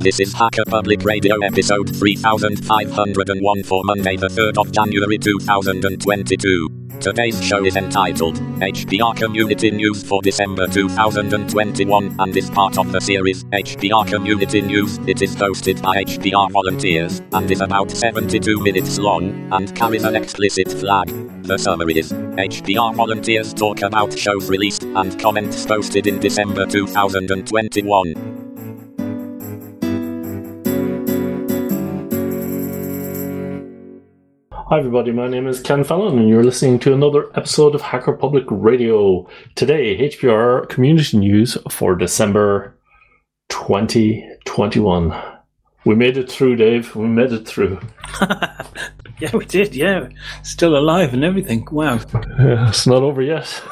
This is Hacker Public Radio episode 3501 for Monday, the 3rd of January 2022. Today's show is entitled HPR Community News for December 2021 and is part of the series HPR Community News. It is hosted by HPR volunteers and is about 72 minutes long and carries an explicit flag. The summary is HPR volunteers talk about shows released and comments posted in December 2021. Hi, everybody. My name is Ken Fallon, and you're listening to another episode of Hacker Public Radio. Today, HPR community news for December 2021. We made it through, Dave. We made it through. yeah, we did. Yeah, still alive and everything. Wow. Yeah, it's not over yet.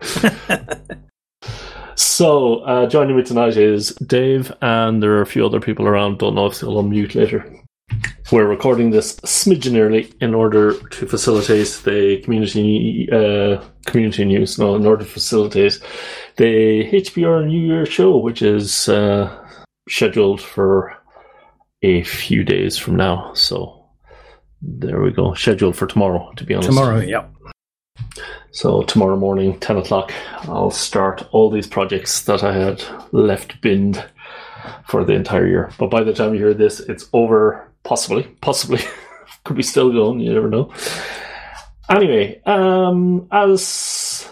so, uh, joining me tonight is Dave, and there are a few other people around. Don't know if they'll unmute later. We're recording this smidgen early in order to facilitate the community uh, community news. No, in order to facilitate the HPR New Year show, which is uh, scheduled for a few days from now. So there we go. Scheduled for tomorrow, to be honest. Tomorrow, yeah. So tomorrow morning, ten o'clock, I'll start all these projects that I had left binned for the entire year. But by the time you hear this, it's over Possibly, possibly. Could be still going, you never know. Anyway, um, as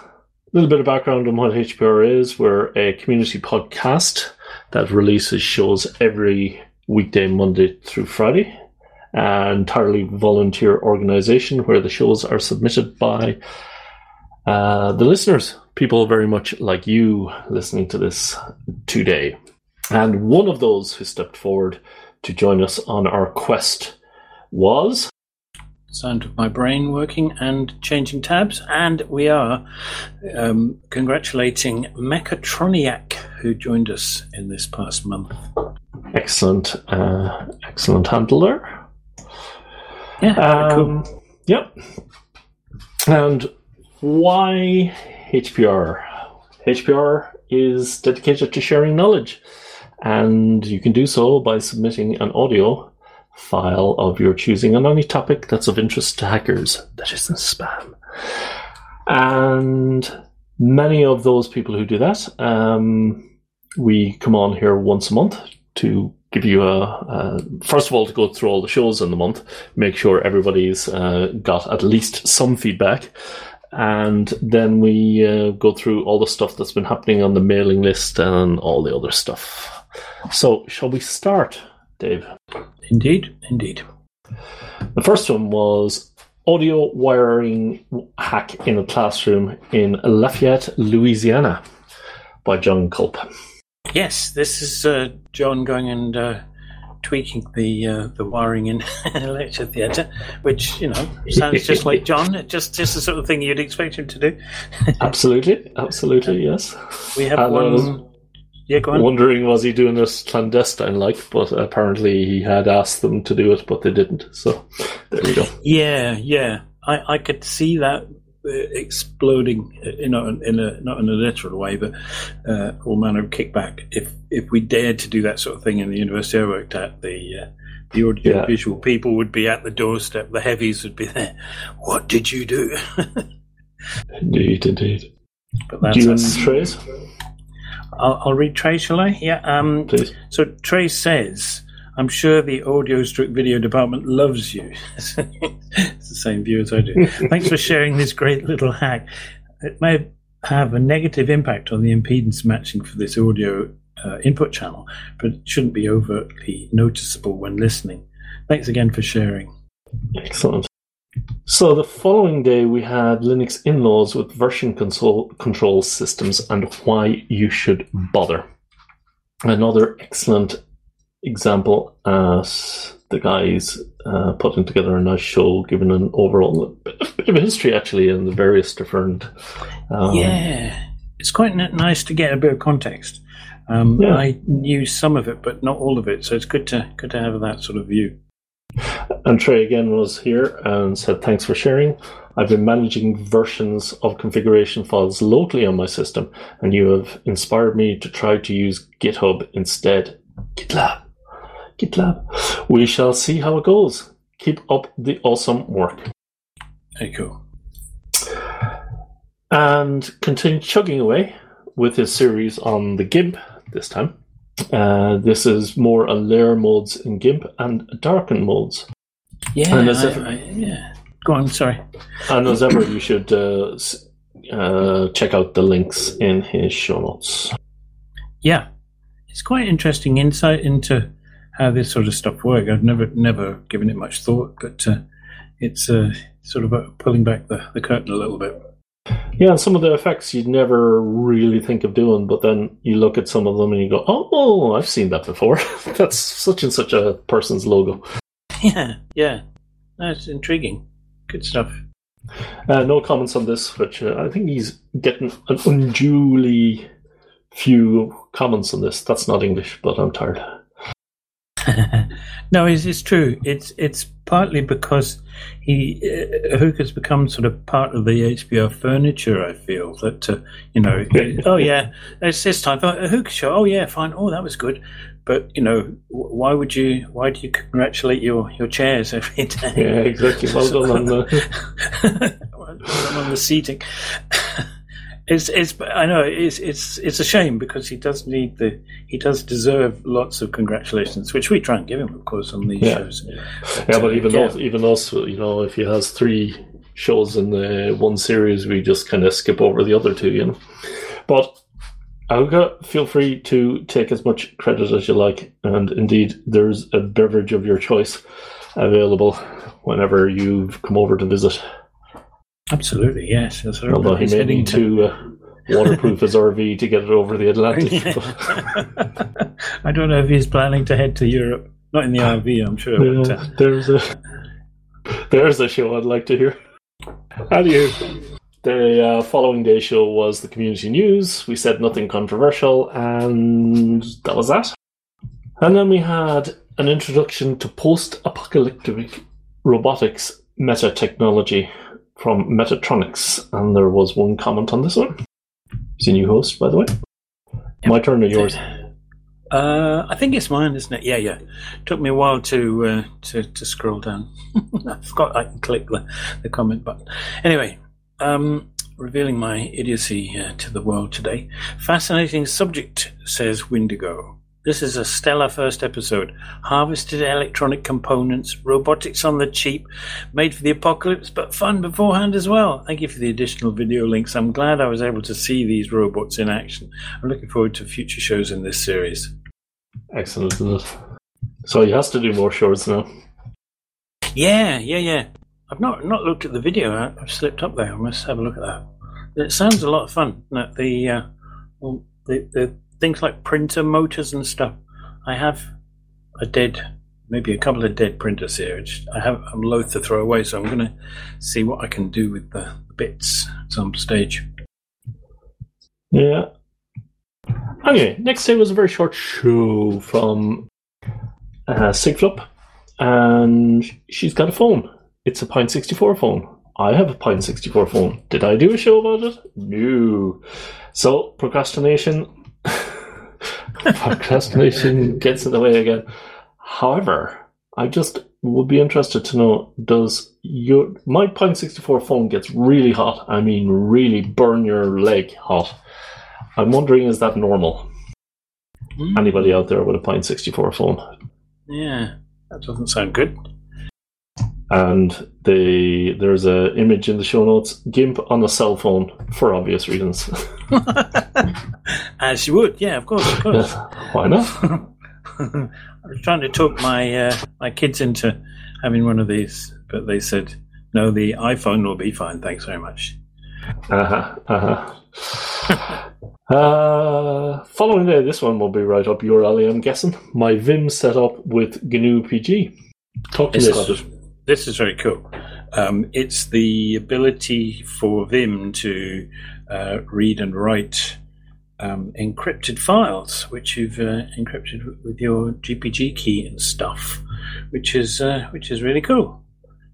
a little bit of background on what HPR is, we're a community podcast that releases shows every weekday, Monday through Friday. An entirely volunteer organization where the shows are submitted by uh, the listeners, people very much like you listening to this today. And one of those who stepped forward to join us on our quest was. Sound of my brain working and changing tabs, and we are um, congratulating Mechatroniac, who joined us in this past month. Excellent, uh, excellent handler. Yeah, um, cool. Yep. And why HPR? HPR is dedicated to sharing knowledge. And you can do so by submitting an audio file of your choosing on any topic that's of interest to hackers that isn't spam. And many of those people who do that, um, we come on here once a month to give you a, first of all to go through all the shows in the month, make sure everybody's uh, got at least some feedback, and then we uh, go through all the stuff that's been happening on the mailing list and all the other stuff. So, shall we start, Dave? Indeed, indeed. The first one was audio wiring hack in a classroom in Lafayette, Louisiana, by Jon Kulp. Yes, this is uh, Jon going and uh, tweaking the uh, the wiring in a lecture theatre, which you know sounds just like Jon. Just just the sort of thing you'd expect him to do. absolutely, absolutely, yes. We have and one. Yeah, go on. Wondering was he doing this clandestine like, but apparently he had asked them to do it, but they didn't. So there you go. Yeah, yeah. I, I could see that uh, exploding, uh, you know, in a not in a literal way, but uh, all manner of kickback. If if we dared to do that sort of thing in the university I worked at, the uh, the audio yeah. people would be at the doorstep. The heavies would be there. What did you do? indeed, indeed. But that's, do you Trace? I'll, I'll read Trey, shall I? Yeah. Um, Please. So Trey says, I'm sure the audio strip video department loves you. it's the same view as I do. Thanks for sharing this great little hack. It may have a negative impact on the impedance matching for this audio uh, input channel, but it shouldn't be overtly noticeable when listening. Thanks again for sharing. Excellent. So the following day, we had Linux in-laws with version control, control systems and why you should bother. Another excellent example as the guys uh, putting together a nice show, giving an overall bit, bit of history actually and the various different. Um, yeah, it's quite nice to get a bit of context. Um, yeah. I knew some of it, but not all of it, so it's good to good to have that sort of view. And Trey again was here and said, Thanks for sharing. I've been managing versions of configuration files locally on my system, and you have inspired me to try to use GitHub instead. GitLab. GitLab. We shall see how it goes. Keep up the awesome work. Very cool. And continue chugging away with his series on the GIMP this time. Uh, this is more a layer modes in GIMP and darken modes. Yeah, And as I- if- I- yeah. Go on, sorry. And as ever, you should uh, uh, check out the links in his show notes. Yeah, it's quite interesting insight into how this sort of stuff works. I've never never given it much thought, but uh, it's uh, sort of pulling back the, the curtain a little bit. Yeah, and some of the effects you'd never really think of doing, but then you look at some of them and you go, oh, I've seen that before. That's such and such a person's logo. Yeah, yeah, that's intriguing. Good stuff. Uh, no comments on this, which uh, I think he's getting an unduly few comments on this. That's not English, but I'm tired. no, it's, it's true. It's it's partly because he uh, Hook has become sort of part of the HPR furniture. I feel that uh, you know. oh yeah, it's this time. Oh, a Hook show. Oh yeah, fine. Oh, that was good. But you know, why would you? Why do you congratulate your, your chairs every day? Yeah, exactly. Well done on the. Well done on the seating. It's, it's, I know it's, it's, it's a shame because he does need the, he does deserve lots of congratulations, which we try and give him, of course, on these Yeah. shows. Yeah, but even Yeah. though, even us, you know, if he has three shows in the one series, we just kind of skip over the other two, you know. But Alga, feel free to take as much credit as you like, and indeed, there's a beverage of your choice available whenever you've come over to visit. Absolutely, yes. Although he He's may heading need to uh, waterproof his RV to get it over the Atlantic. I don't know if he's planning to head to Europe. Not in the RV, I'm sure. But, uh, there's a there's a show I'd like to hear. How do you? The uh, following day show was the community news. We said nothing controversial, and that was that. And then we had an introduction to post-apocalyptic robotics meta technology from Mechatroniac, and there was one comment on this one. He's a new host, by the way. My turn or yours? Uh, I think it's mine, isn't it? Yeah, yeah. Took me a while to uh, to, to scroll down. I forgot I can click the, the comment button. Anyway, um, revealing my idiocy uh, to the world today. Fascinating subject, says Windigo. This is a stellar first episode. Harvested electronic components, robotics on the cheap, made for the apocalypse, but fun beforehand as well. Thank you for the additional video links. I'm glad I was able to see these robots in action. I'm looking forward to future shows in this series. Excellent, isn't it? So he has to do more shows now. Yeah, yeah, yeah. I've not not looked at the video. I- I've slipped up there. I must have a look at that. It sounds a lot of fun. The uh, the the things like printer motors and stuff. I have a dead, maybe a couple of dead printers here. Which I have. I'm loath to throw away, so I'm going to see what I can do with the bits at some stage. Yeah. Anyway, next day was a very short show from uh, Sigflup, and she's got a phone. It's a Pine 64 phone. I have a Pine 64 phone. Did I do a show about it? No. So, procrastination. Procrastination gets in the way again. However, I just would be interested to know does your my Pine 64 phone gets really hot? I mean, really burn your leg hot. I'm wondering, is that normal? Mm, Anybody out there with a Pine 64 phone? Yeah, that doesn't sound good. And the there's a image in the show notes. GIMP on a cell phone for obvious reasons. As you would, yeah, of course, of course. Why not? I was trying to talk my uh, my kids into having one of these, but they said no. The iPhone will be fine. Thanks very much. Uh-huh, uh-huh. uh, following there this one will be right up your alley, I'm guessing. My Vim setup with GNU PG. Talk to me about it. This is very cool. Um, it's the ability for Vim to uh, read and write um, encrypted files, which you've uh, encrypted with your GPG key and stuff, which is uh, which is really cool.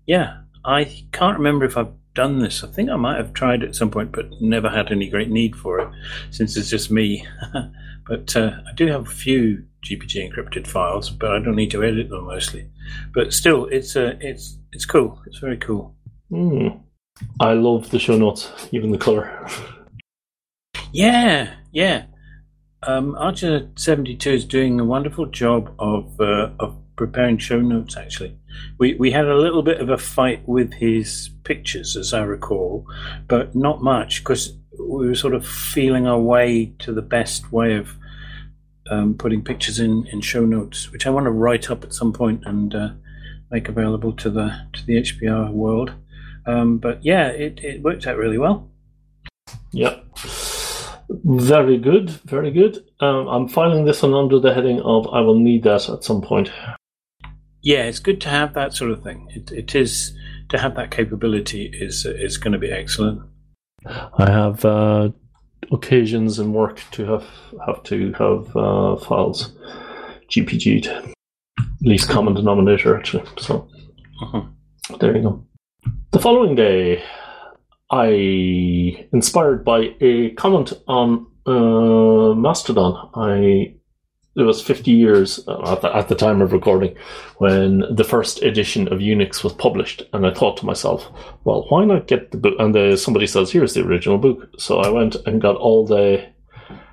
Yeah, I can't remember if I've done this. I think I might have tried at some point, but never had any great need for it since it's just me. but uh, I do have a few GPG encrypted files, but I don't need to edit them mostly. But still, it's uh, it's it's cool. It's very cool. Mm. I love the show notes, even the color. Yeah, yeah. Um, Archer seventy two is doing a wonderful job of uh, of preparing show notes. Actually, we we had a little bit of a fight with his pictures, as I recall, but not much because we were sort of feeling our way to the best way of um, putting pictures in, in show notes, which I want to write up at some point and uh, make available to the to the HPR world. Um, but yeah, it, it worked out really well. Yep. Very good, very good. Um, I'm filing this one under the heading of I will need that at some point. Yeah, it's good to have that sort of thing. It, it is to have that capability is is going to be excellent. I have uh, occasions in work to have have to have uh, files GPG'd, least common denominator actually. So Uh-huh. there you go. The following day, I, inspired by a comment on uh, Mastodon, I it was 50 years uh, at the, at the time of recording when the first edition of Unix was published, and I thought to myself, well, why not get the book? And the, somebody says, here's the original book. So I went and got all the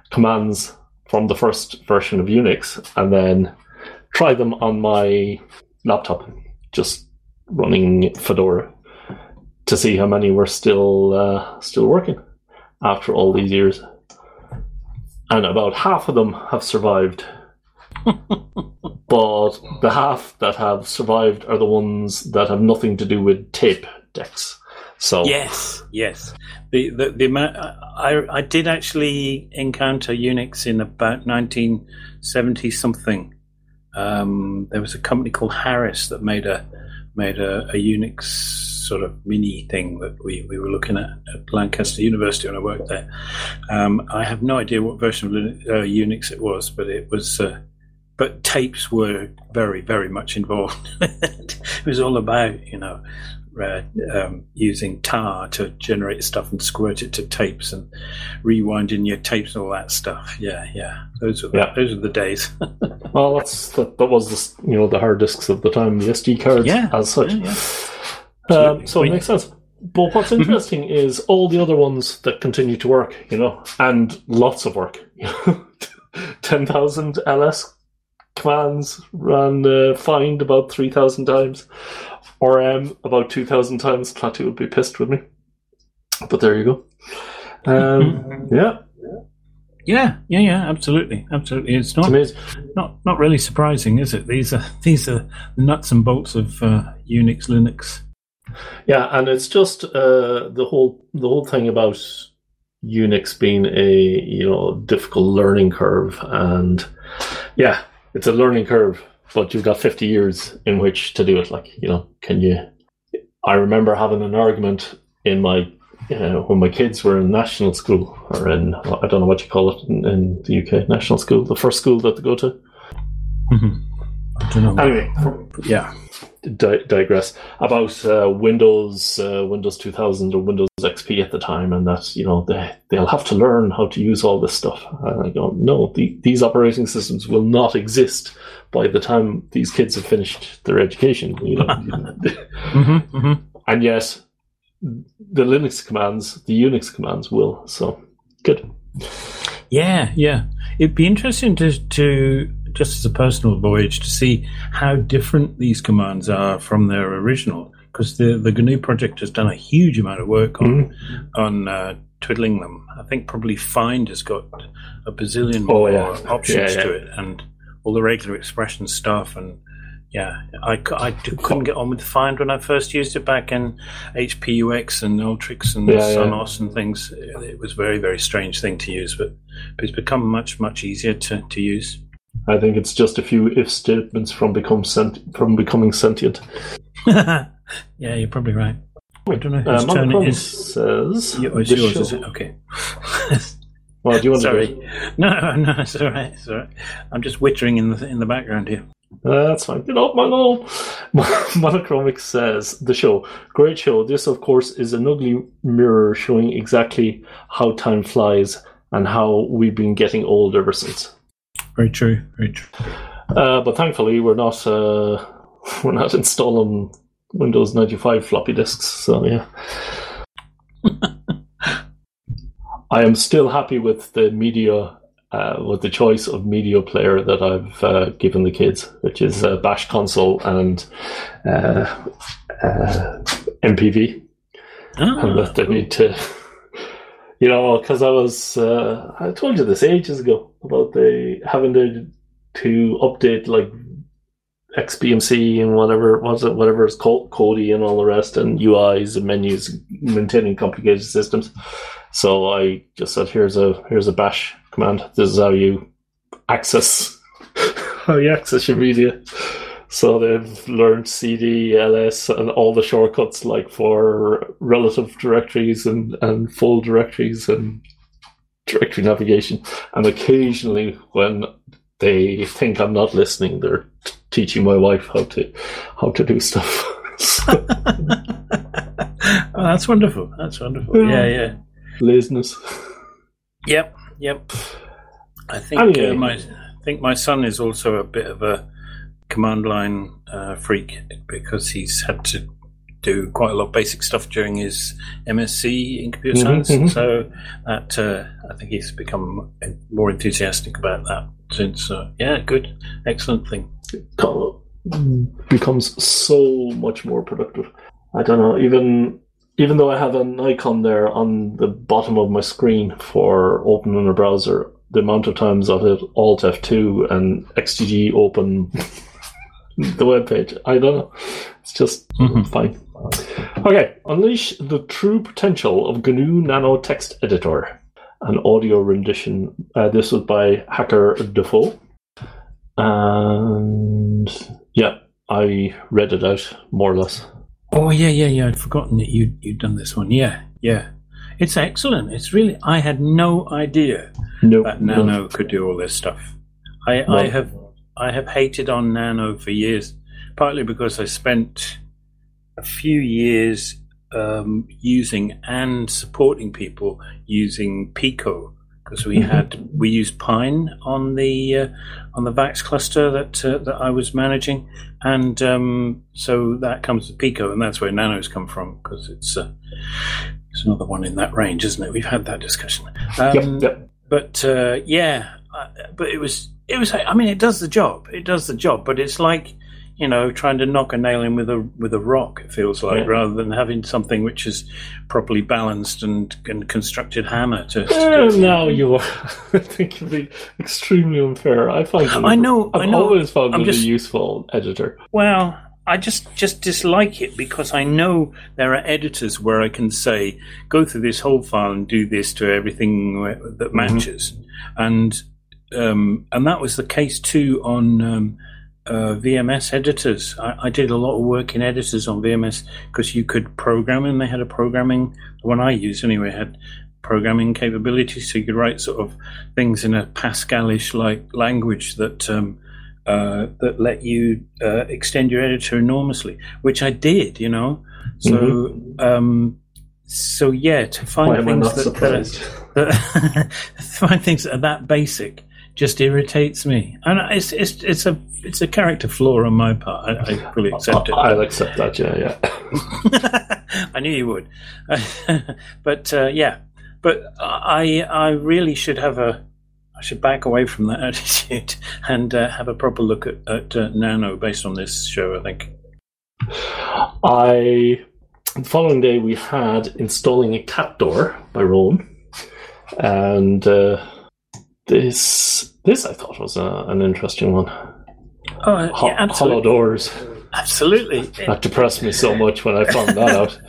commands from the first version of Unix, and then tried them on my laptop, just running Fedora to see how many were still uh, still working after all these years. And about half of them have survived. but the half that have survived are the ones that have nothing to do with tape decks. So Yes, yes. The the, the amount I I did actually encounter Unix in about 1970 something. Um, there was a company called Harris that made a made a, a Unix sort of mini thing that we, we were looking at at Lancaster University when I worked there. Um, I have no idea what version of Lin- uh, Unix it was, but it was. Uh, but tapes were very, very much involved. it was all about, you know, uh, um, using tar to generate stuff and squirt it to tapes and rewinding your tapes and all that stuff. Yeah, yeah. Those were the, Yeah. those are the days. well, that's that, that was the, you know the hard disks of the time, the SD cards Yeah, as such. yeah. Um, so it makes sense. But what's interesting is all the other ones that continue to work, you know, and lots of work. Ten thousand ls commands ran uh, find about three thousand times, RM about two thousand times. Klaatu would be pissed with me, but there you go. Um, yeah, yeah, yeah, yeah. Absolutely, absolutely. It's it's not amazing. not not really surprising, is it? These are these are the nuts and bolts of uh, Unix, Linux. Yeah, and it's just uh, the whole the whole thing about Unix being a you know difficult learning curve, and yeah, it's a learning curve, but you've got fifty years in which to do it. Like you know, can you? I remember having an argument in my uh, when my kids were in national school or in I don't know what you call it in, in the UK national school, the first school that they go to. I don't know. Anyway, yeah, di- digress about uh, Windows, uh, Windows 2000 or Windows XP at the time, and that you know they they'll have to learn how to use all this stuff. And I go, no, the, these operating systems will not exist by the time these kids have finished their education. You know, hmm hmm and yet the Linux commands, the Unix commands will. So good. Yeah, yeah. It'd be interesting to, to just as a personal voyage to see how different these commands are from their original. Because the the GNU project has done a huge amount of work on on uh, twiddling them. I think probably Find has got a bazillion Oh, more yeah. options Yeah, yeah. to it, and all the regular expression stuff. And yeah, I, I couldn't get on with Find when I first used it back in HPUX and Ultrix and Yeah, yeah. SunOS and things. It was a very very strange thing to use, but but it's become much much easier to, to use. I think it's just a few if statements from become sent from becoming sentient. yeah, you're probably right. I don't know whose Um, turn it Monochrome says Yeah, it's yours, show- is it? Okay. Well, do you want to Sorry. do? No, no, it's all right. It's all right. I'm just wittering in the in the background here. Uh, that's fine. Get off my lawn. monochromec says the show, great show. This, of course, is an ugly mirror showing exactly how time flies and how we've been getting old ever since. Very true. Very true. Uh, but thankfully, we're not uh, we're not installing Windows ninety five floppy disks. So yeah. I am still happy with the media, uh, with the choice of media player that I've uh, given the kids, which is uh, Bash console and uh, uh, MPV. and that they need to, you know, because I was, uh, I told you this ages ago about the having to to update like XBMC and whatever was it, whatever is called Kodi and all the rest, and UIs and menus, maintaining complicated systems. So I just said, here's a here's a bash command. This is how you access how you access your media. So they've learned CD, ls, and all the shortcuts like for relative directories and, and full directories and directory navigation. And occasionally, when they think I'm not listening, they're t- teaching my wife how to how to do stuff. So, oh, that's wonderful. That's wonderful. Yeah, yeah. laziness. Yep, yep. I think Anyway. uh, my I think my son is also a bit of a command line uh, freak because he's had to do quite a lot of basic stuff during his MSc in computer Mhm, science. mhm. So that uh, I think he's become more enthusiastic about that since. Uh, yeah, good, excellent thing. co- becomes so much more productive. I don't know, even even though I have an icon there on the bottom of my screen for opening a browser, the amount of times I've hit Alt F2 and XDG open the web page, I don't know. It's just Mhm. fine. Okay, unleash the true potential of GNU Nano Text Editor, an audio rendition. Uh, this was by Hacker Defoe. And yeah, I read it out more or less. Oh yeah, yeah, yeah. I'd forgotten that you you'd done this one. Yeah, yeah. It's excellent. It's really. I had no idea No, that no. Nano could do all this stuff. I, No. I have I have hated on Nano for years, partly because I spent a few years um, using and supporting people using Pico because we Mhm. had we used Pine on the uh, on the Vax cluster that uh, that I was managing, and um, so that comes to Pico, and that's where Nano's come from because it's uh, it's another one in that range, isn't it? We've had that discussion. Um, Yep, yep. but uh, yeah, but it was it was. I mean, it does the job. It does the job, but it's like you know trying to knock a nail in with a with a rock. It feels like Yeah. rather than having something which is properly balanced and, and constructed hammer to. to Uh, now you are. I think you're being extremely unfair. I find it, I know, I've I know. always found it a useful editor. Well, I just just dislike it because I know there are editors where I can say go through this whole file and do this to everything that matches, and um, and that was the case too on um, uh, VMS editors. I, I did a lot of work in editors on VMS because you could program, and they had a programming. The one I used anyway had programming capabilities, so you could write sort of things in a Pascalish like language that. Um, uh, that let you uh, extend your editor enormously, which I did, you know. So, um, so yeah, to find Why things that, that, that to find things that are that basic just irritates me, and it's it's it's a it's a character flaw on my part. I, I fully accept it. I'll accept that. Yeah, yeah. I knew you would, but uh, yeah, but I I really should have a I should back away from that attitude and uh, have a proper look at, at uh, Nano based on this show. I think. I the following day we had installing a cat door by Rowan, and uh, this this I thought was a, an interesting one. Oh, Ho- yeah, hollow doors. absolutely. That depressed me so much when I found that out.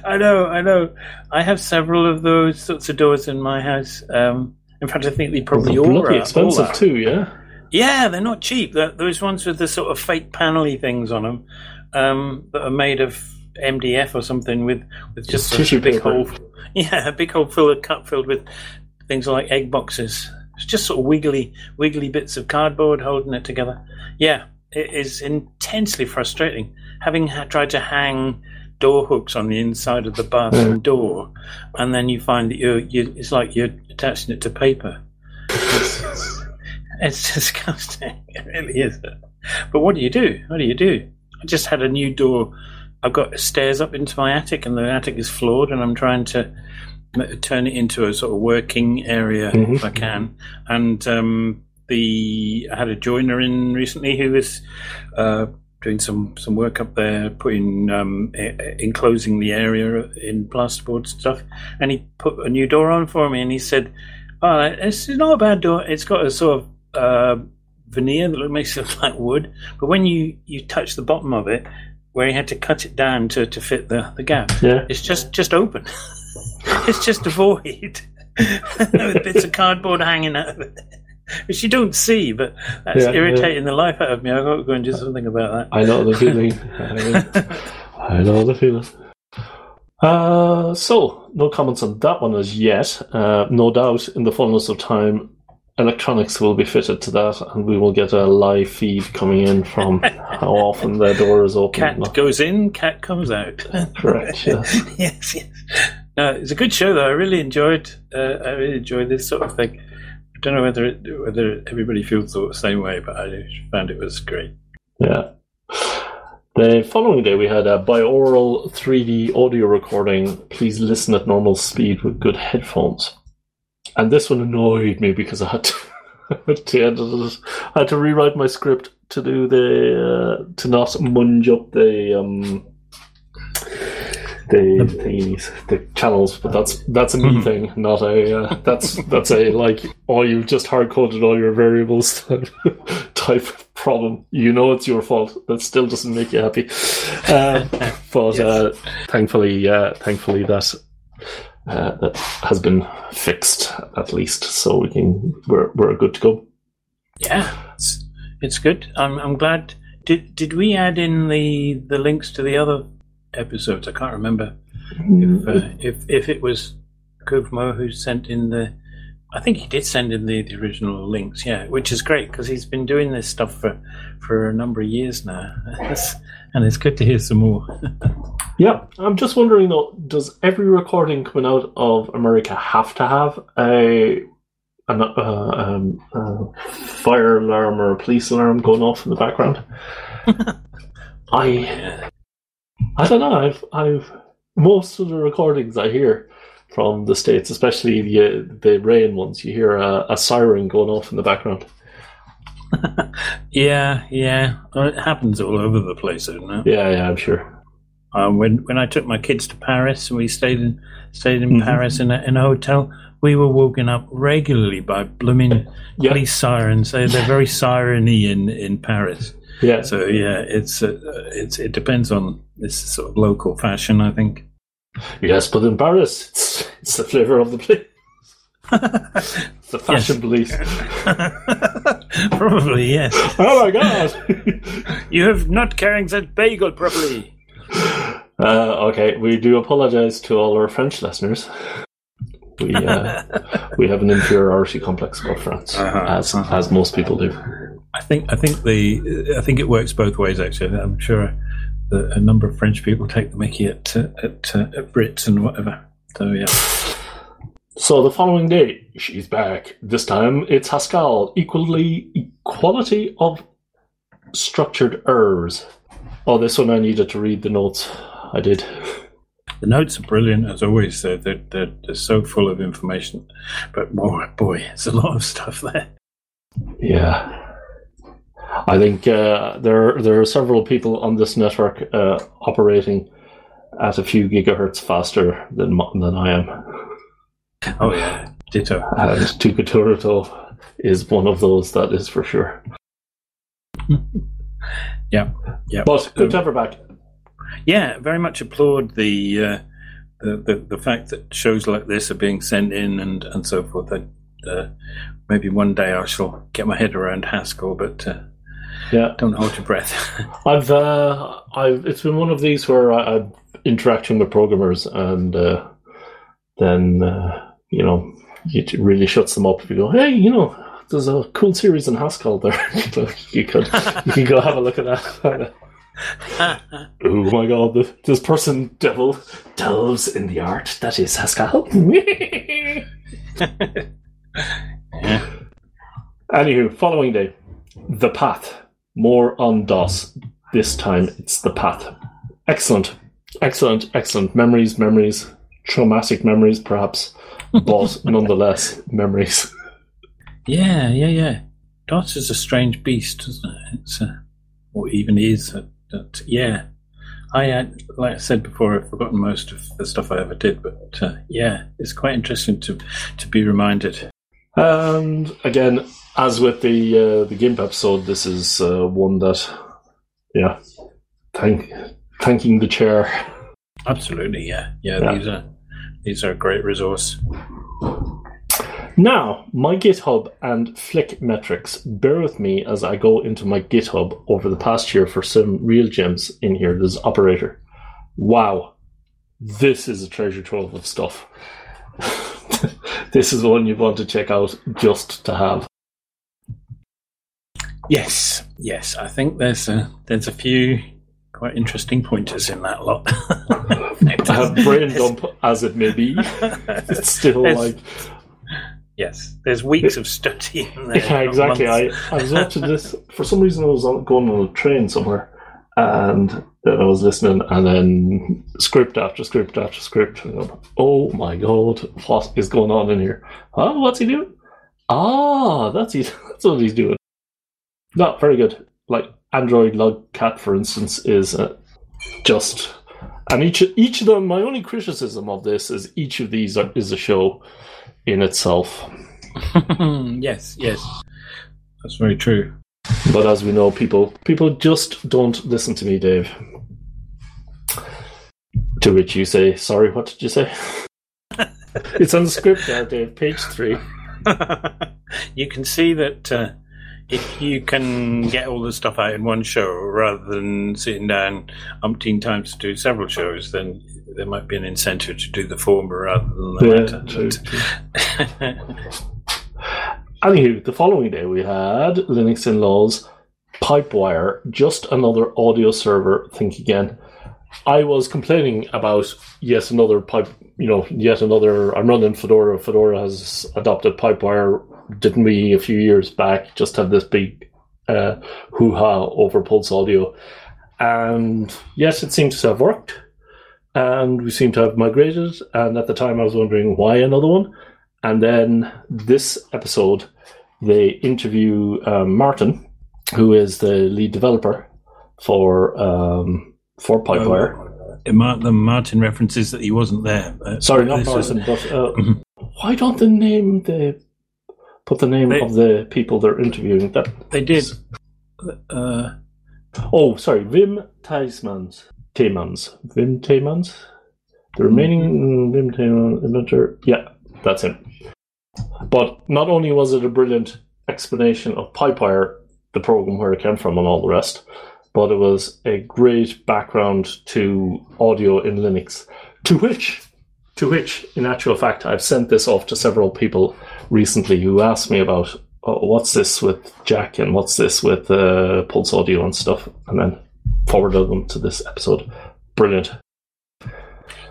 I know, I know. I have several of those sorts of doors in my house. Um, in fact, I think they probably They're all are. expensive all are. too. Yeah. Yeah, they're not cheap. They're, those ones with the sort of fake panely things on them um, that are made of MDF or something with, with just Tissue a big paper. hole. Yeah, a big hole full of cup filled with things like egg boxes. It's just sort of wiggly, wiggly bits of cardboard holding it together. Yeah, it is intensely frustrating. Having ha- tried to hang door hooks on the inside of the bathroom mm. door, and then you find that you're, you it's like you're attaching it to paper. It's, it's disgusting. It really is. But what do you do? What do you do? I just had a new door. I've got stairs up into my attic, and the attic is floored, and I'm trying to turn it into a sort of working area Mhm. if I can. And um, the I had a joiner in recently who was uh, doing some some work up there, putting um, enclosing the area in plasterboard stuff, and he put a new door on for me, and he said, "Oh, it's not a bad door. It's got a sort of uh, veneer that makes it look like wood, but when you you touch the bottom of it." Where he had to cut it down to, to fit the, the gap. Yeah. It's just just open. it's just a void with bits of cardboard hanging out of it, which you don't see. But that's Yeah, irritating the life out of me. I've got to go and do something about that. I know the feeling. I, know the feeling. Uh, so, no comments on that one as yet. Uh, no doubt, in the fullness of time, electronics will be fitted to that, and we will get a live feed coming in from how often the door is open. cat goes in, cat comes out. Correct, yes. yes, yes. No, it's a good show though. I really enjoyed. Uh, I really enjoyed this sort of thing. I don't know whether it, whether everybody feels the same way, but I found it was great. Yeah. The following day, we had a binaural 3D audio recording. Please listen at normal speed with good headphones. And this one annoyed me because I had to. I had to rewrite my script to do the uh, to not munge up the um the thingies, the channels. But that's that's a me Mhm. thing, not a uh, that's that's a like oh you've just hard coded all your variables type problem. You know it's your fault. That still doesn't make you happy. Um, but Yes. uh, thankfully, uh, thankfully that uh, that has been fixed at least, so we can we're we're good to go. Yeah, it's, it's good. I'm I'm glad. Did did we add in the the links to the other episodes? I can't remember if uh, if if it was Kuvmo who sent in the. I think he did send in the, the original links. Yeah, which is great because he's been doing this stuff for for a number of years now, and it's good to hear some more. Yeah, I'm just wondering though, does every recording coming out of America have to have a an, uh, um, uh, fire alarm or a police alarm going off in the background? I. I don't know. I've I've most of the recordings I hear from the states, especially the the rain ones, you hear a, a siren going off in the background. yeah, yeah. Well, it happens all over the place, doesn't it? Yeah, yeah, I'm sure. Um, when when I took my kids to Paris and we stayed in stayed in Mhm. Paris in a, in a hotel, we were woken up regularly by blooming Yeah. police sirens. They, they're very sireny in, in Paris. Yeah, So yeah, it's uh, it's it depends on this sort of local fashion, I think. yes, but in Paris, it's it's the flavor of the place. The fashion police. Probably yes. Oh my god! You have not carrying that bagel properly. uh, okay, we do apologize to all our French listeners. We uh, we have an inferiority complex about France, Uh-huh, as uh-huh. as most people do. I think I think the I think it works both ways. Actually, I'm sure that a number of French people take the Mickey at at, uh, at Brits and whatever. So yeah, So the following day, she's back. This time it's Haskell. Equally equality of structured errors. Oh, this one I needed to read the notes. I did. the notes are brilliant as always. They're they're, they're, they're so full of information, but boy, boy, it's a lot of stuff there. Yeah. I think uh, there there are several people on this network uh, operating at a few gigahertz faster than than I am. Oh yeah, ditto. And tuturto is one of those. That is for sure. Yeah, yeah. But good to have her back. Yeah, very much applaud the, uh, the the the fact that shows like this are being sent in and and so forth. That uh, maybe one day I shall get my head around Haskell, but uh, Yeah. don't hold your breath. I've uh, I've it's been one of these where I, I'm interacting with programmers and uh, then uh, you know it really shuts them up if you go, hey, you know, there's a cool series in Haskell there. you could you could go have a look at that. oh my god, the, this person devil delves in the art that is Haskell. yeah. Anywho, following day, the path. More on DOS. This time it's the path. Excellent, excellent, excellent memories, memories, traumatic memories, perhaps, but nonetheless memories. Yeah, yeah, yeah. DOS is a strange beast, isn't it? It's uh, or even is. Uh, but yeah, I had, like I said before, I've forgotten most of the stuff I ever did, but uh, yeah, it's quite interesting to to be reminded. And again, as with the uh, the GIMP episode, this is uh, one that, yeah, thank thanking the chair. Absolutely, yeah, yeah. Yeah. These are these are a great resource. Now, my GitHub and Flick metrics. Bear with me as I go into my GitHub over the past year for some real gems in here. There's operator. Wow, this is a treasure trove of stuff. this is one you want to check out just to have. Yes, yes. I think there's a there's a few quite interesting pointers in that lot. I have brain dump as it may be. It's still like yes, there's weeks of study in there. Yeah, exactly. I. I was watching this for some reason. I was on, going on a train somewhere, and then I was listening, and then script after script after script. And I'm, oh my god, what is going on in here? Huh? What's he doing? Ah, that's he. That's what he's doing. Not very good. Like Android Logcat, for instance, is uh, just. And each each of them, my only criticism of this is each of these are, is a show in itself. yes, yes, that's very true. But as we know, people people just don't listen to me, Dave. To which you say, "Sorry, what did you say?" it's on the script there, Dave. Page three. you can see that uh, if you can get all the stuff out in one show rather than sitting down umpteen times to do several shows, then there might be an incentive to do the former rather than the Yeah, latter. true, true. Anywho, the following day we had Linux in laws, Pipewire, just another audio server. Think again. I was complaining about yet another pipe, you know, yet another. I'm running Fedora. Fedora has adopted Pipewire. Didn't we a few years back? Just have this big uh, hoo ha over Pulse Audio, and yes, it seems to have worked. And we seem to have migrated. And at the time, I was wondering why another one. And then this episode, they interview um, Martin, who is the lead developer for um, for Pipewire. Uh, Mar- the Martin references that he wasn't there. Sorry, not Martin, but uh, Mhm. why don't they name the put the name They- of the people they're interviewing? That They did. Uh, oh, sorry, Wim Thijsmans, Taymans, Wim Taymans, the remaining Wim Taymans inventor. Yeah, that's him. But not only was it a brilliant explanation of Pipewire, the program where it came from, and all the rest, but it was a great background to audio in Linux. To which, to which, in actual fact, I've sent this off to several people recently who asked me about oh, what's this with Jack and what's this with uh, Pulse Audio and stuff, and then forwarded them to this episode. Brilliant.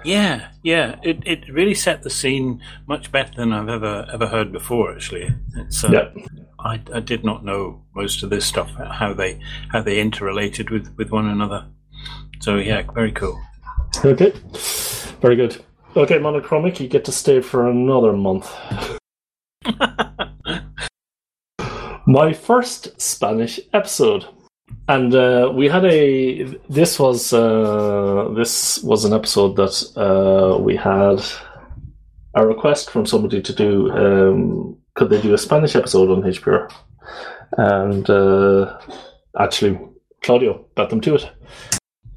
yeah, yeah. It it really set the scene much better than I've ever ever heard before. Actually, it's uh, Yeah. I, I did not know most of this stuff how they how they interrelated with with one another. So yeah, very cool. Okay. Very good. Okay, monochromec, you get to stay for another month. My first Spanish episode. And uh, we had a. This was uh, this was an episode that uh, we had a request from somebody to do. Um, could they do a Spanish episode on HPR? And uh, actually, Claudio got them to it.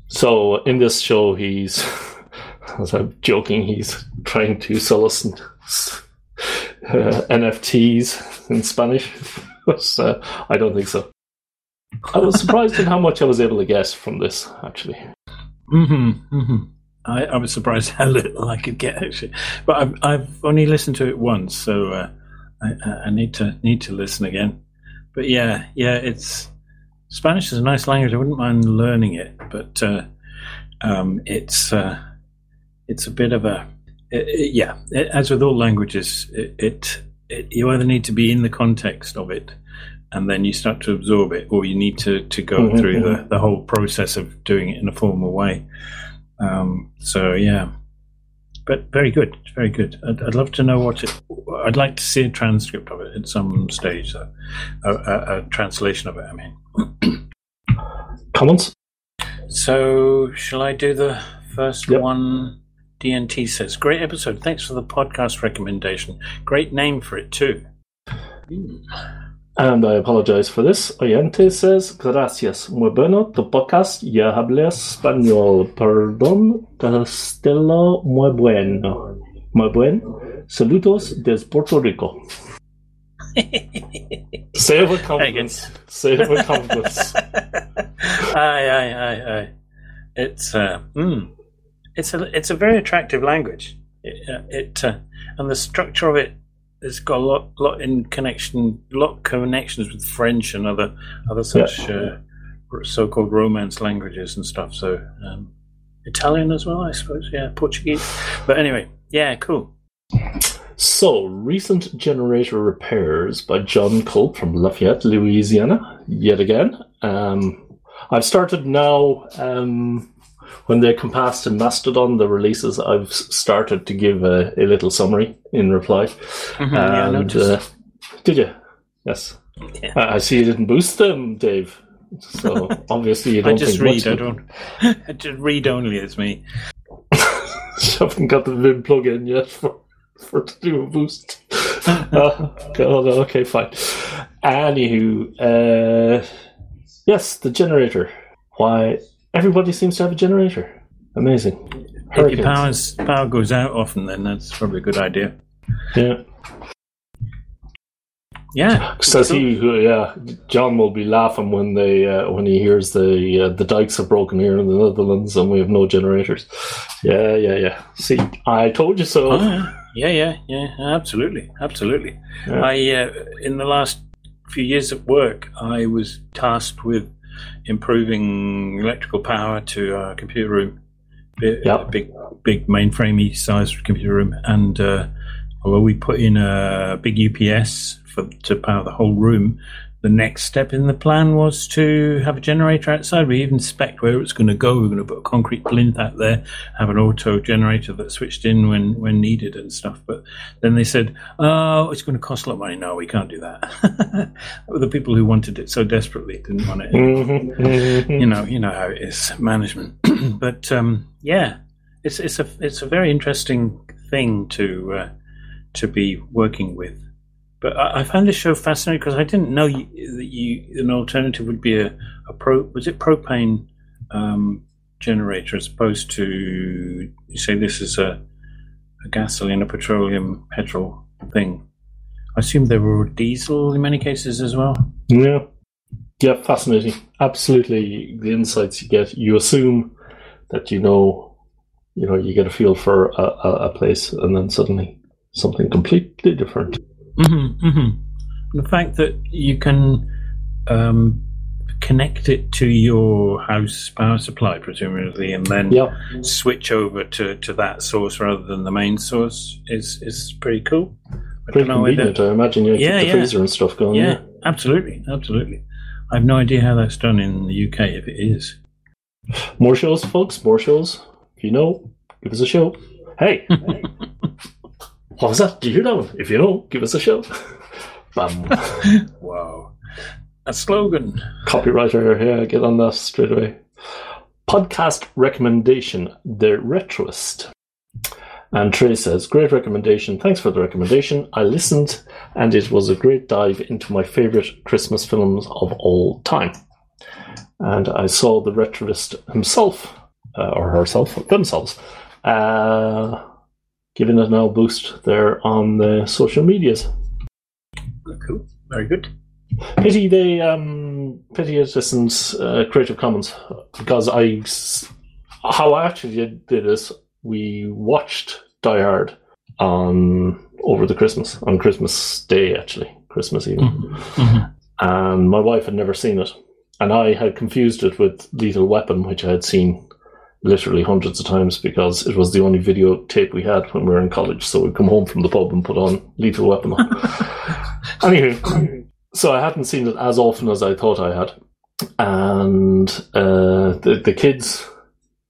So in this show, he's, as I'm joking, he's trying to sell us uh, NFTs in Spanish. uh, I don't think so. I was surprised at how much I was able to guess from this, actually. hmm hmm I, I was surprised how little I could get actually, but I've, I've only listened to it once, so uh, I, I need to need to listen again. But yeah, yeah, it's Spanish is a nice language. I wouldn't mind learning it, but uh, um, it's uh, it's a bit of a it, it, yeah. It, as with all languages, it, you either need to be in the context of it, and then you start to absorb it, or you need to to go mm-hmm. through the mm-hmm. the whole process of doing it in a formal way. Um, so yeah, but very good, very good. I'd, I'd, love to know what it. I'd like to see a transcript of it at some stage, a, a, a translation of it. I mean, comments. So, shall I do the first yep. one? DNT says, "Great episode. Thanks for the podcast recommendation. Great name for it too." Mm. And I apologize for this. Oyente says, gracias. Muy bueno tu podcast. Ya hablé español. Perdón. Castello muy bueno. Muy bueno. Saludos desde Puerto Rico. Say it with confidence. Say it with confidence. aye, aye, aye, aye. It's uh, mm, it's a it's a very attractive language. It, uh, it uh, and the structure of it it's got a lot, lot in connection, lot connections with French and other other such yeah. uh, so-called Romance languages and stuff. So um, Italian as well, I suppose. Yeah, Portuguese. But anyway, yeah, cool. So, recent generator repairs by Jon Kulp from Lafayette, Louisiana. Yet again, um, I've started now. Um, when they compass to Mastodon, the releases, I've started to give a, a little summary in reply. Mm-hmm, and, yeah, uh, did you? Yes. Yeah. I, I see you didn't boost them, Dave. So obviously you don't. I just read. I don't. I just read only. It's me. you haven't got the Vim plugin yet for for to do a boost. uh, okay, fine. Anywho, uh, yes, the generator. Why Everybody seems to have a generator. Amazing. Hurricanes. If your power's, power goes out often, then that's probably a good idea. Yeah. Yeah. Says he, yeah, John will be laughing when they uh, when he hears the uh, the dikes have broken here in the Netherlands and we have no generators. Yeah, yeah, yeah. See, I told you so. Oh, yeah, yeah, yeah, absolutely, absolutely. Yeah. I uh, in the last few years at work, I was tasked with improving electrical power to our computer room. Yep. Big, big mainframey sized computer room, and uh, although we put in a big UPS for to power the whole room, the next step in the plan was to have a generator outside. We even spec where it's going to go. We're going to put a concrete plinth out there, have an auto generator that switched in when, when needed and stuff. But then they said, "Oh, it's going to cost a lot of money." No, we can't do that. the people who wanted it so desperately didn't want it. Mm-hmm. You know, you know how it is management. but um, yeah, it's it's a it's a very interesting thing to uh, to be working with. But I, I found this show fascinating because I didn't know you, that you an alternative would be a, a pro was it propane um, generator as opposed to you say this is a, a gasoline, a petroleum, petrol thing. I assume there were diesel in many cases as well. Yeah, yeah, fascinating. Absolutely, the insights you get. You assume that you know, you know, you get a feel for a, a, a place, and then suddenly something completely different. Mm-hmm, mm-hmm. The fact that you can um, connect it to your house power supply, presumably, and then yep. switch over to, to that source rather than the main source is is pretty cool. I pretty convenient, I imagine. You yeah, the yeah. freezer and stuff going. Yeah, yeah, absolutely, absolutely. I have no idea how that's done in the UK if it is. More shows, folks. More shows. If you know, give us a show. Hey. What was that? Did you hear that one? If you know, give us a shout. Bam. wow. A slogan. Copywriter, here, get on that straight away. Podcast recommendation The Retroist. And Trey says, Great recommendation. Thanks for the recommendation. I listened and it was a great dive into my favorite Christmas films of all time. And I saw the retroist himself, uh, or herself, themselves, uh, giving it now boost there on the social medias. Cool. Very good. Pity they um pity it isn't uh, Creative Commons because I how I actually did, did this we watched Die Hard on over the Christmas on Christmas Day actually Christmas Eve, Mhm. and my wife had never seen it, and I had confused it with Lethal Weapon, which I had seen literally hundreds of times because it was the only videotape we had when we were in college. So we'd come home from the pub and put on Lethal Weapon. anyway, so I hadn't seen it as often as I thought I had, and uh, the the kids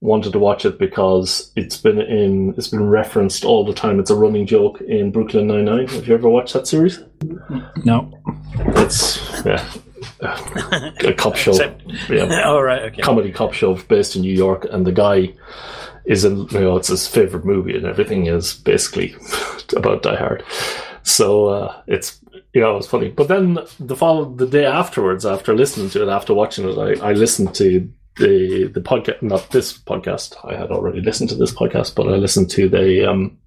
wanted to watch it because it's been in it's been referenced all the time. It's a running joke in Brooklyn Nine Nine. Have you ever watched that series? No. It's yeah, a cop show. Yeah, All right. Okay. comedy cop show based in New York, and the guy is in you know it's his favorite movie, and everything is basically about Die Hard. So uh, it's you know it's funny. But then the follow the day afterwards, after listening to it, after watching it, I, I listened to the the podcast, not this podcast. I had already listened to this podcast, but I listened to the um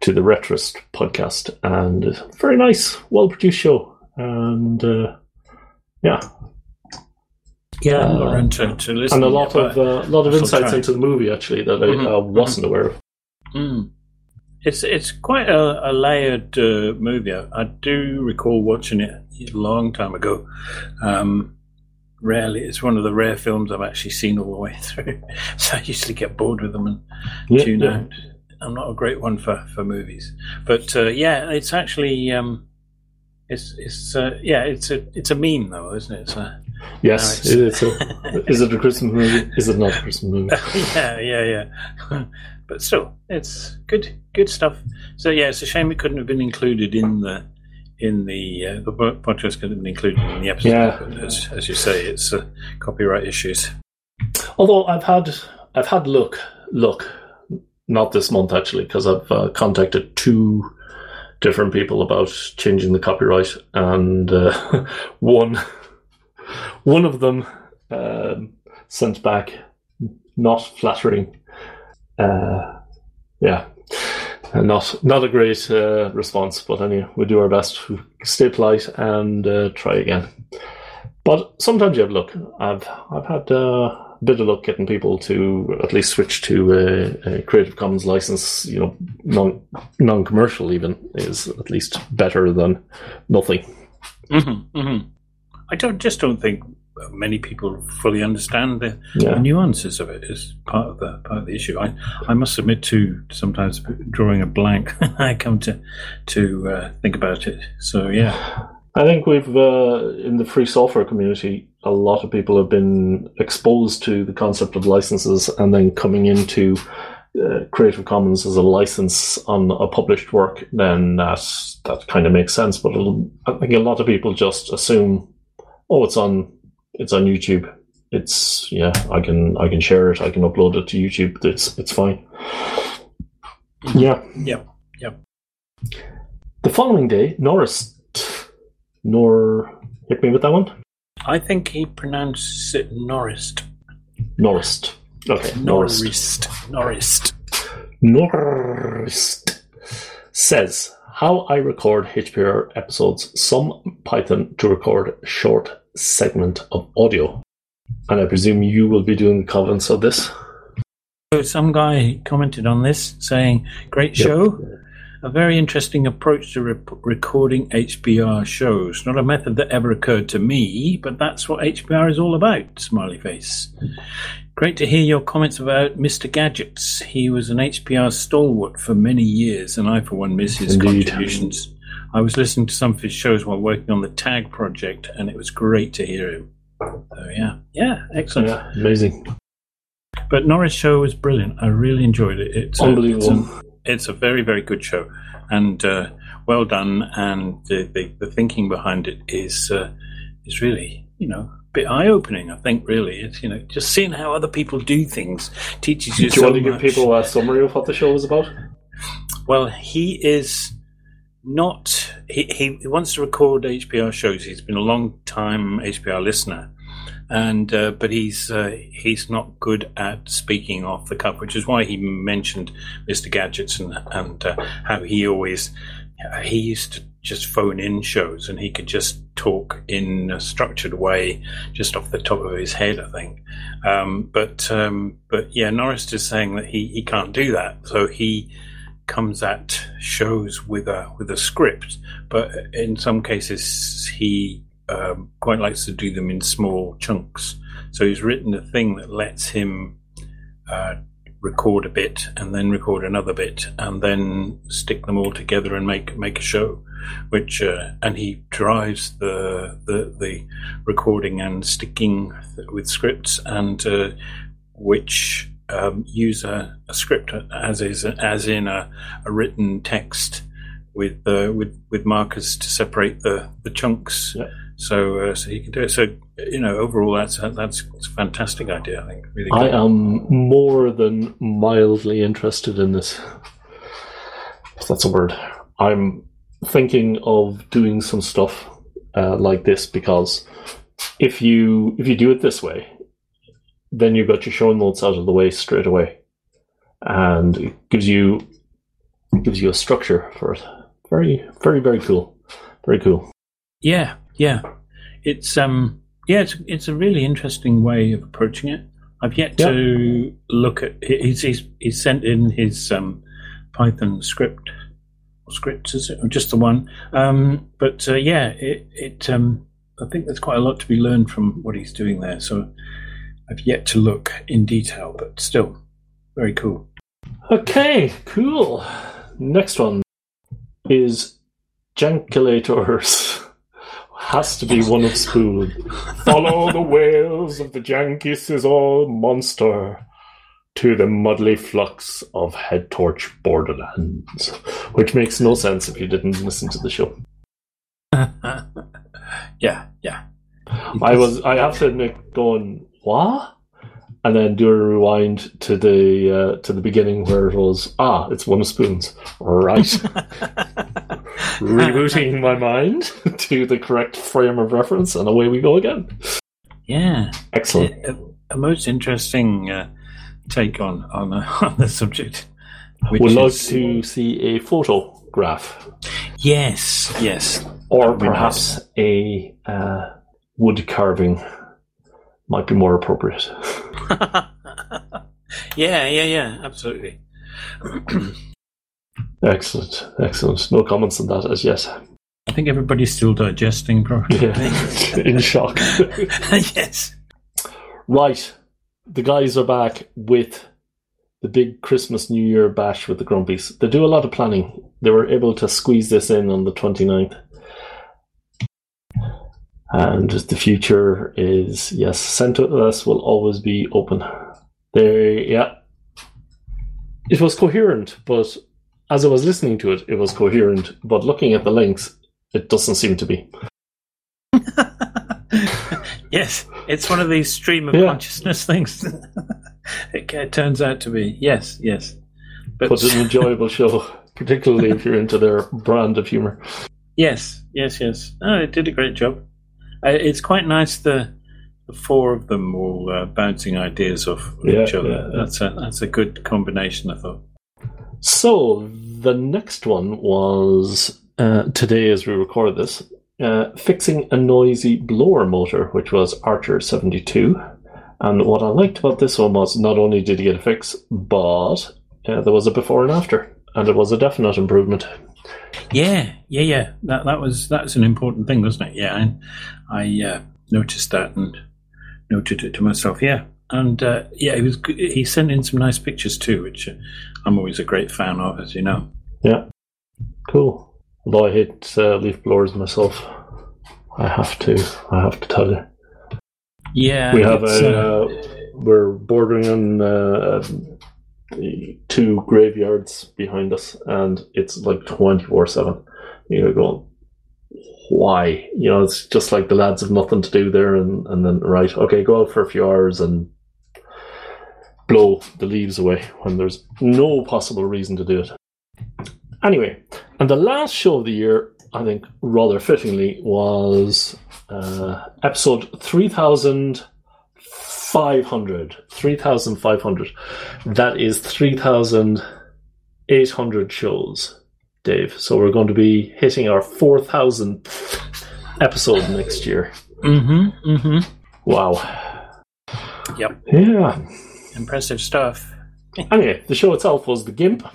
to the Retroist podcast, and very nice, well produced show, and uh, yeah, Yeah, Uh, around to, to listen. and a yet, lot of but- uh, lot of insights into the movie actually that I Mhm, uh, wasn't aware of. Mm. It's it's quite a, a layered uh, movie. I, I do recall watching it a long time ago. Um, rarely, it's one of the rare films I've actually seen all the way through. so I usually get bored with them and Yeah, tune yeah. out. I'm not a great one for, for movies, but uh, yeah, it's actually um, it's it's uh, yeah, it's a it's a meme though, isn't it? A, Yes, No, it is. A, is it a Christmas movie? Is it not a Christmas movie? yeah, yeah, yeah. but still, it's good, good stuff. So yeah, it's a shame it couldn't have been included in the in the uh, the po- podcast couldn't have been included in the episode. Yeah. As, as you say, it's uh, copyright issues. Although I've had I've had look look, not this month actually, because I've uh, contacted two different people about changing the copyright, and uh, one one of them um, sent back not flattering. Uh, yeah, not not a great uh, response, but anyway, we do our best. to stay polite and uh, try again. But sometimes you have luck. I've I've had uh, bit of luck getting people to at least switch to a, a Creative Commons license. You know, non non commercial even is at least better than nothing. Mm-hmm, mm-hmm. I don't just don't think many people fully understand the, Yeah. the nuances of it. Is part of the part of the issue. I I must admit to sometimes drawing a blank. I come to to uh, think about it. So yeah. I think we've uh, in the free software community, a lot of people have been exposed to the concept of licenses, and then coming into uh, Creative Commons as a license on a published work. Then that that kind of makes sense. But I think a lot of people just assume, oh, it's on it's on YouTube. It's yeah, I can I can share it. I can upload it to YouTube. It's it's fine. Yeah. Yeah. Yeah. The following day, Norris, Nor, hit me with that one. I think he pronounced it Norris. Norris. Okay, Norris. Norris. Norris. Norris says how I record HPR episodes. Some Python to record short segment of audio, and I presume you will be doing the comments of this. So some guy commented on this saying, "Great Yep. Show." A very interesting approach to rep- recording HPR shows. Not a method that ever occurred to me, but that's what HPR is all about. Smiley face. Great to hear your comments about Mr. Gadgets. He was an HPR stalwart for many years, and I, for one, miss his Indeed. contributions. I was listening to some of his shows while working on the Tag project, and it was great to hear him. So, yeah, yeah, excellent. Yeah, amazing, But Norris show was brilliant. I really enjoyed it. It's a- unbelievable. It's a, it's a very very good show, and uh, well done. And the, the, the thinking behind it is uh, is really you know a bit eye opening. I think really it's you know just seeing how other people do things teaches you. Do you so want to give people a summary of what the show was about? Well, he is not. He, he he wants to record HPR shows. He's been a long time HPR listener, and uh, but he's uh, he's not good at speaking off the cuff, which is why he mentioned Mr. Gadgets and and uh, how he always he used to just phone in shows and he could just talk in a structured way, just off the top of his head, I think. Um, but um, but yeah, Norris is saying that he, he can't do that, so he comes at shows with a with a script, but in some cases he um, quite likes to do them in small chunks. So he's written a thing that lets him uh, record a bit and then record another bit and then stick them all together and make make a show. Which uh, and he drives the, the the recording and sticking with scripts and uh, which um, use a, a, script as is as in a, a written text with uh, with with markers to separate the the chunks. Yeah. So uh, so he can do it. So you know, overall, that's that's, that's a fantastic idea. I think. Really I am more than mildly interested in this. If that's a word. I'm thinking of doing some stuff uh, like this because if you if you do it this way, then you've got your show notes out of the way straight away, and it gives you it gives you a structure for it. Very, very, very cool. Very cool. Yeah, yeah. It's um, yeah, it's it's a really interesting way of approaching it. I've yet Yeah. to look at. He's, he's he's sent in his um, Python script or scripts, is it, or just the one? Um, but uh, yeah, it it um, I think there's quite a lot to be learned from what he's doing there. So I've yet to look in detail, but still very cool. Okay, cool. Next one is Jankulators. Has to be one of Spoon. Follow the wails of the Jankis all monster to the muddly flux of Head Torch Borderlands. Which makes no sense if you didn't listen to the show. yeah, yeah. I was I have to admit going, what? And then do a rewind to the uh, to the beginning where it was ah, it's one of spoons. Right. Rebooting my mind to the correct frame of reference and away we go again. Yeah, Excellent. a, a most interesting uh, take on on, uh, on the subject. We'd like is- to see a photograph. Yes, yes. Or perhaps a uh, wood carving might be more appropriate. yeah, yeah, yeah. Absolutely. Excellent. Excellent. No comments on that as yet. I think everybody's still digesting properly. Yeah. In shock. yes. Right. The guys are back with the big Christmas New Year bash with the Grumpies. They do a lot of planning. They were able to squeeze this in on the 29th. And the future is yes, Centerless will always be open. They yeah. It was coherent, but as I was listening to it, it was coherent. But looking at the links, it doesn't seem to be. yes, it's one of these stream of Yeah. consciousness things. it turns out to be. Yes, yes. But But it's an enjoyable show, particularly if you're into their brand of humor. yes, yes, yes. Oh, it did a great job. Uh, it's quite nice the the four of them all uh, bouncing ideas off Yeah, each other. yeah. That's a that's a good combination. I thought. So the next one was uh, today, as we record this, uh, fixing a noisy blower motor, which was Archer seventy two. And what I liked about this one was not only did he get a fix, but uh, there was a before and after, and it was a definite improvement. Yeah, yeah, yeah. That that was that's an important thing, wasn't it? Yeah, and I uh, noticed that and noted it to myself. Yeah, and uh, yeah, he was. He sent in some nice pictures too, which uh, I'm always a great fan of, as you know. Yeah, cool. Although I hate uh, leaf blowers myself, I have to. I have to tell you. Yeah, we have a uh, uh, we're bordering on uh, two graveyards behind us and it's like 24 7 you're going why? You know it's just like the lads have nothing to do there and, and then right okay go out for a few hours and blow the leaves away when there's no possible reason to do it. Anyway and the last show of the year i think rather fittingly was uh, episode 3000 500 3500 that is 3800 shows dave so we're going to be hitting our 4000th episode next year. Mm-hmm. Mm-hmm. Wow. Yep. Yeah. Impressive stuff. Anyway, the show itself was the GIMP.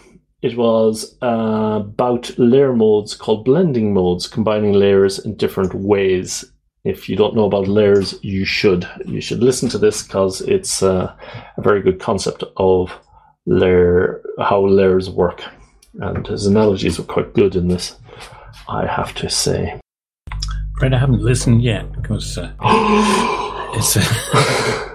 It was uh, about layer modes called blending modes, combining layers in different ways. If you don't know about layers, you should. You should listen to this because it's uh, a very good concept of layer how layers work, and his analogies were quite good in this. I have to say. Fred, I haven't listened yet because uh, it's. Uh,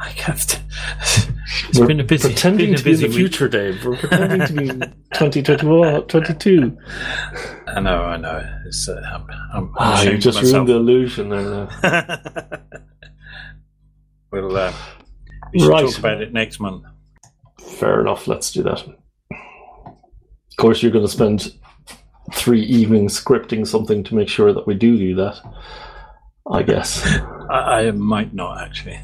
I have to. It's We're been a busy, pretending been a to be in busy the week. future, Dave. We're pretending to be 2021, 22. I know, I know. It's, uh, I'm, I'm, I'm Ah, you just myself. ruined the illusion there. Now. we'll uh, we should Right. talk about it next month. Fair enough. Let's do that. Of course, you're going to spend three evenings scripting something to make sure that we do do that. I guess. I, I might not actually.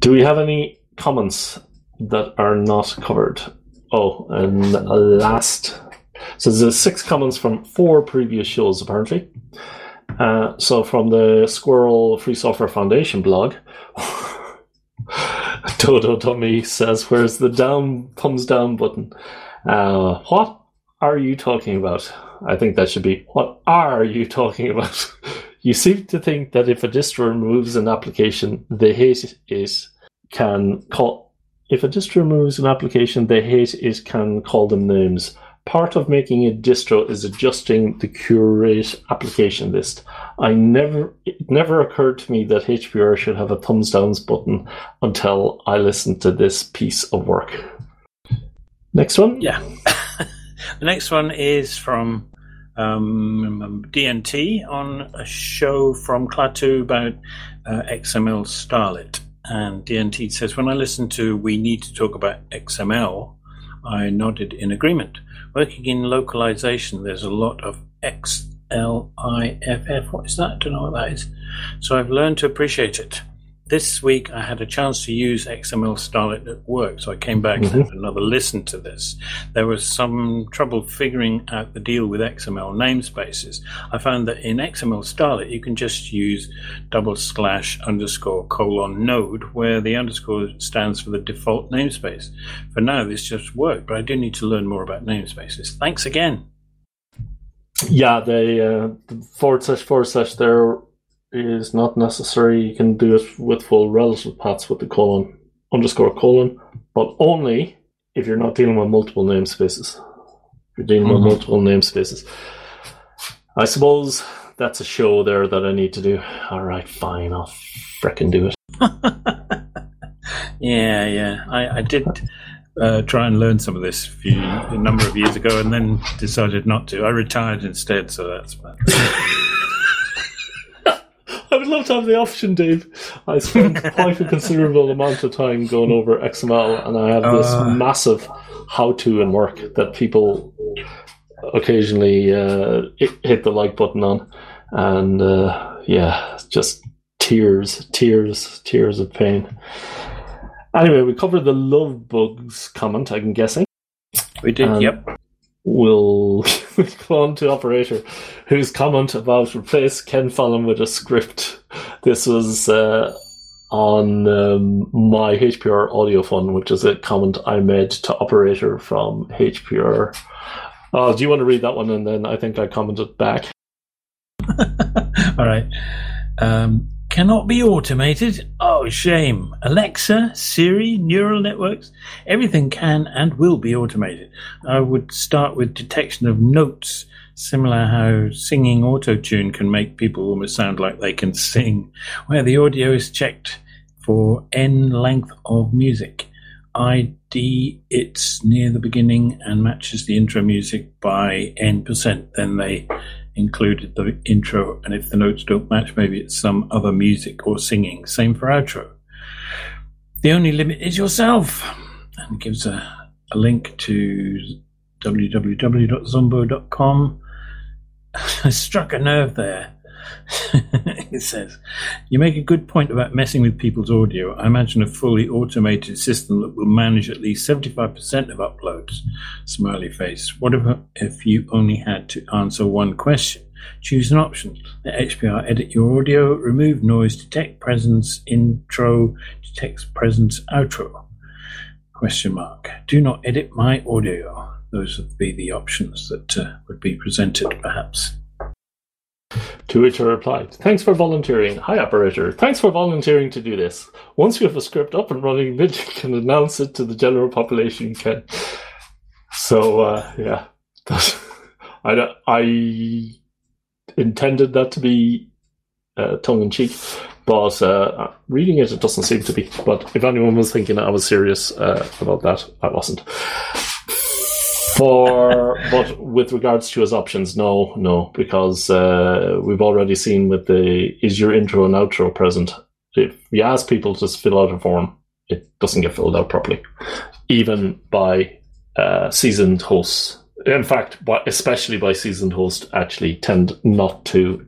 Do we have any comments that are not covered? Oh, and last. So there's six comments from four previous shows, apparently. Uh, so from the Squirrel Free Software Foundation blog, Dodo Dummy says, "Where's the down thumbs down button?" Uh, what are you talking about? I think that should be, "What are you talking about?" you seem to think that if a distro removes an application, they hate it can call. If a distro removes an application they hate it can call them names. Part of making a distro is adjusting the curate application list. I never it never occurred to me that HPR should have a thumbs downs button until I listened to this piece of work. Next one? yeah. the next one is from um, DNT on a show from Klaatu about uh, XML Starlet. And DNT says, when I listened to We Need to Talk About XML, I nodded in agreement. Working in localization, there's a lot of XLIFF. What is that? I don't know what that is. So I've learned to appreciate it. This week I had a chance to use XML Starlet at work, so I came back and Mhm. had another listen to this. There was some trouble figuring out the deal with XML namespaces. I found that in XML Starlet you can just use double slash underscore colon node, where the underscore stands for the default namespace. For now, this just worked, but I do need to learn more about namespaces. Thanks again. Yeah, they uh, the forward slash forward slash there is not necessary. You can do it with full relative paths with the colon underscore colon, but only if you're not dealing with multiple namespaces. If you're dealing Mhm. with multiple namespaces. I suppose that's a show there that I need to do. All right, fine, I'll frickin' do it. Yeah, yeah. I, I did uh, try and learn some of this a, few, a number of years ago and then decided not to. I retired instead, so that's bad. I would love to have the option, Dave. I spent quite a considerable amount of time going over XML, and I have this Uh. massive how-to and work that people occasionally uh, hit- the like button on, and uh, yeah, just tears, tears, tears of pain. Anyway, we covered the love bugs comment. I'm guessing We did, Um, yep. we'll go on to operator whose comment about replace ken fallon with a script. This was uh, on um, my hpr audio fund which is a comment i made to operator from hpr oh do you want to read that one and then i think i commented back? All right. Um, cannot be automated. Oh, shame. Alexa, Siri, neural networks, everything can and will be automated. I would start with detection of notes, similar how singing auto tune can make people almost sound like they can sing, where the audio is checked for n length of music. ID it's near the beginning and matches the intro music by n percent. Then they included the intro, and if the notes don't match, maybe it's some other music or singing. Same for outro. The only limit is yourself, and gives a, a link to www.zombo.com. I struck a nerve there. it says, You make a good point about messing with people's audio. I imagine a fully automated system that will manage at least 75% of uploads. Smiley face. What if, if you only had to answer one question? Choose an option. Let HPR edit your audio, remove noise, detect presence, intro, detects presence, outro. Question mark. Do not edit my audio. Those would be the options that uh, would be presented, perhaps. To which I replied, Thanks for volunteering. Hi, operator. Thanks for volunteering to do this. Once you have a script up and running, you can announce it to the general population. Can. So, uh, yeah. I, I intended that to be uh, tongue in cheek, but uh, reading it, it doesn't seem to be. But if anyone was thinking I was serious uh, about that, I wasn't. For but with regards to his options, no, no, because uh, we've already seen with the is your intro and outro present. If you ask people to fill out a form, it doesn't get filled out properly, even by uh, seasoned hosts. In fact, especially by seasoned hosts, actually tend not to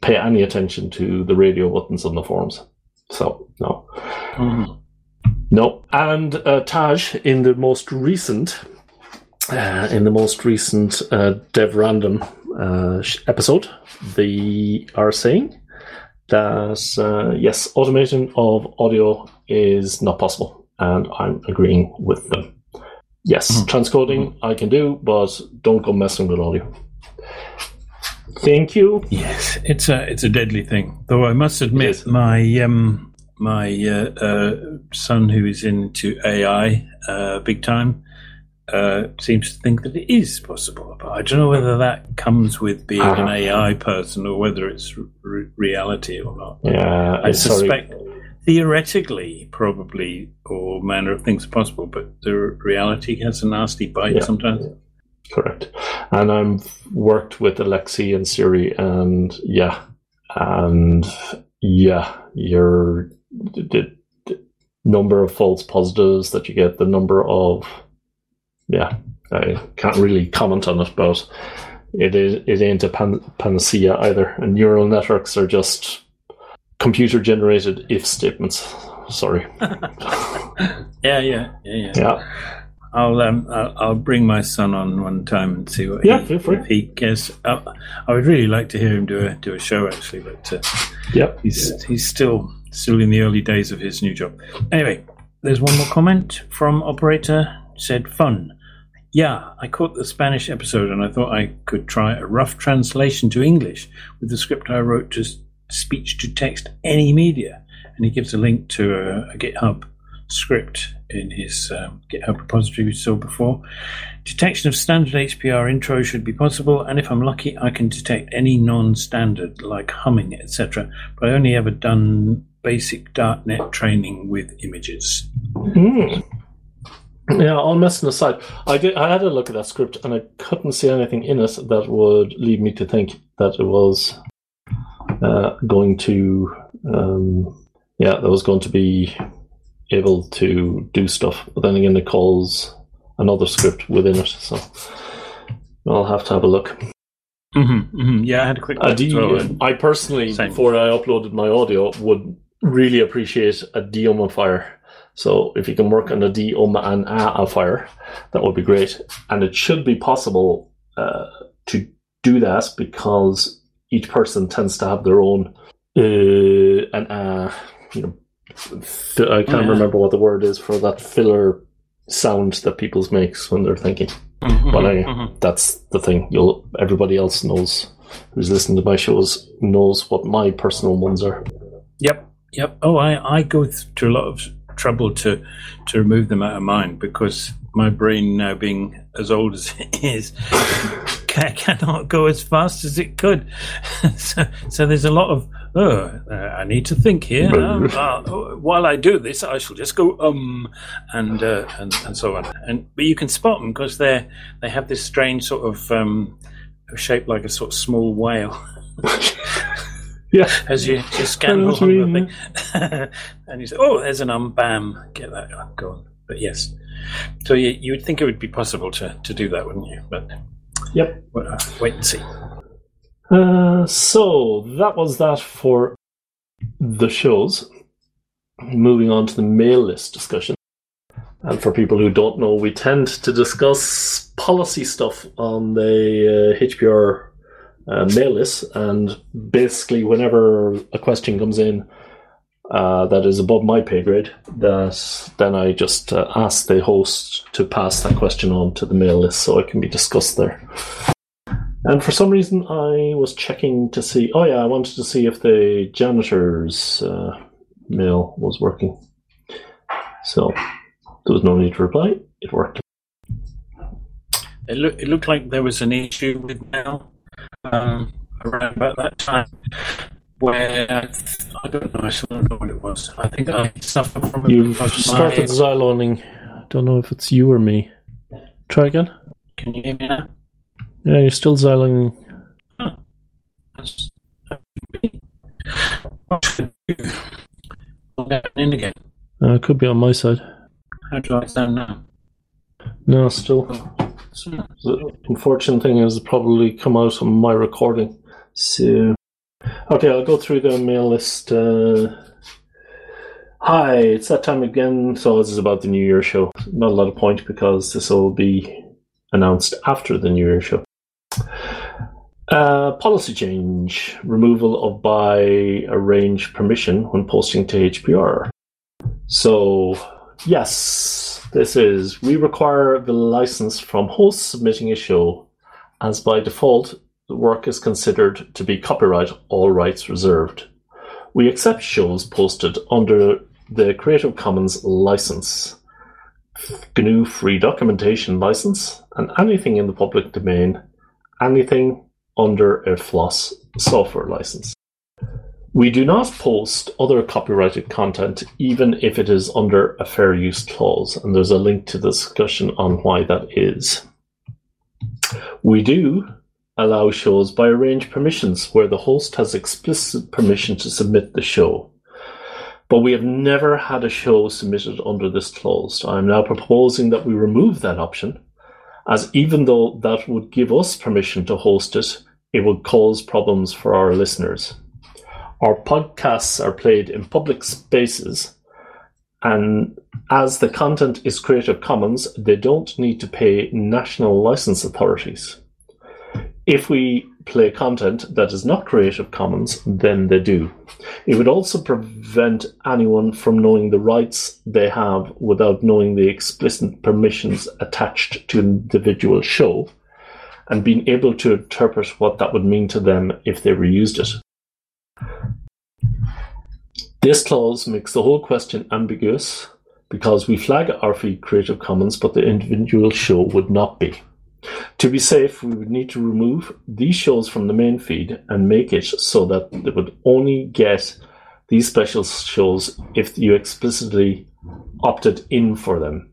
pay any attention to the radio buttons on the forms. So no, mm-hmm. no. And uh, Thaj in the most recent uh, in the most recent uh, Dev Random uh, episode, they are saying that uh, yes, automation of audio is not possible, and I'm agreeing with them. Yes, mm-hmm. transcoding mm-hmm. I can do, but don't go messing with audio. Thank you. Yes, it's a it's a deadly thing. Though I must admit, my um, my uh, uh, son who is into AI big time uh, seems to think that it is possible. But I don't know whether that comes with being uh-huh. an AI person or whether it's re- reality or not. Yeah, I suspect sorry. theoretically, probably all manner of things are possible, but the reality has a nasty bite yeah. sometimes. Correct. And I've worked with Alexi and Siri, and yeah, and yeah, your the, the number of false positives that you get, the number of yeah, I can't really comment on it, but it is it ain't a pan- panacea either. And neural networks are just computer generated if statements. Sorry. yeah, yeah, yeah, yeah. Yeah. I'll um I'll, I'll, bring my son on one time and see what yeah, he, feel free. if he cares. Uh, I would really like to hear him do a do a show actually, but uh, yeah, he's he's still still in the early days of his new job. Anyway, there's one more comment from operator said fun. Yeah, I caught the Spanish episode and I thought I could try a rough translation to English with the script I wrote to speech to text any media. And he gives a link to a, a GitHub script in his um, GitHub repository we saw before. Detection of standard HPR intro should be possible, and if I'm lucky, I can detect any non-standard like humming, etc. But I only ever done basic darknet training with images. Mm. Yeah, all messing aside, I did. I had a look at that script, and I couldn't see anything in it that would lead me to think that it was uh, going to, um, yeah, that was going to be able to do stuff. But then again, it calls another script within it, so I'll have to have a look. Mm-hmm, mm-hmm. Yeah, I had a quick look. well, I personally, Same. before I uploaded my audio, would really appreciate a dehumidifier so if you can work on a D, um, and a fire, that would be great. And it should be possible uh, to do that because each person tends to have their own uh, and uh, you know, I can't yeah. remember what the word is for that filler sound that people makes when they're thinking. Mm-hmm, but anyway, mm-hmm. that's the thing. You'll everybody else knows who's listening to my shows knows what my personal ones are. Yep, yep. Oh, I I go through a lot of trouble to to remove them out of mind because my brain now being as old as it is cannot go as fast as it could. So, so there's a lot of oh uh, i need to think here. Um, uh, while i do this i shall just go um and uh, and, and so on. And but you can spot them because they're they have this strange sort of um shape like a sort of small whale Yeah. As you, you scan the thing. and you say, oh, there's an um, bam, get that going. But yes. So you, you would think it would be possible to, to do that, wouldn't you? But yep. Well, uh, wait and see. Uh, so that was that for the shows. Moving on to the mail list discussion. And for people who don't know, we tend to discuss policy stuff on the uh, HPR uh, mail list, and basically, whenever a question comes in uh, that is above my pay grade, that then I just uh, ask the host to pass that question on to the mail list so it can be discussed there. And for some reason, I was checking to see. Oh yeah, I wanted to see if the janitor's uh, mail was working. So there was no need to reply. It worked. It, it looked like there was an issue with mail um, around about that time where I don't know, I still don't know what it was. I think I suffered from. You've started my- Zyloning. Don't know if it's you or me. Try again. Can you hear me now? Yeah, you're still. That's- I do? I'll get in again. Uh, it could be on my side. How do I sound now? No, still. The unfortunate thing is, probably come out on my recording. So, okay, I'll go through the mail list. Uh, hi, it's that time again. So this is about the New Year show. Not a lot of point because this will be announced after the New Year show. Uh, policy change: removal of by arrange permission when posting to HPR. So, yes, this is we require the license from hosts submitting a show, as by default, the work is considered to be copyright, all rights reserved. We accept shows posted under the Creative Commons license, GNU Free Documentation license, and anything in the public domain, anything under a FLOSS software license. We do not post other copyrighted content, even if it is under a fair use clause, and there's a link to the discussion on why that is. We do allow shows by arranged permissions where the host has explicit permission to submit the show. But we have never had a show submitted under this clause. I am now proposing that we remove that option, as even though that would give us permission to host it, it would cause problems for our listeners. Our podcasts are played in public spaces, and as the content is Creative Commons, they don't need to pay national license authorities. If we play content that is not Creative Commons, then they do. It would also prevent anyone from knowing the rights they have without knowing the explicit permissions attached to an individual show and being able to interpret what that would mean to them if they reused it. This clause makes the whole question ambiguous because we flag our feed Creative Commons, but the individual show would not be. To be safe, we would need to remove these shows from the main feed and make it so that they would only get these special shows if you explicitly opted in for them.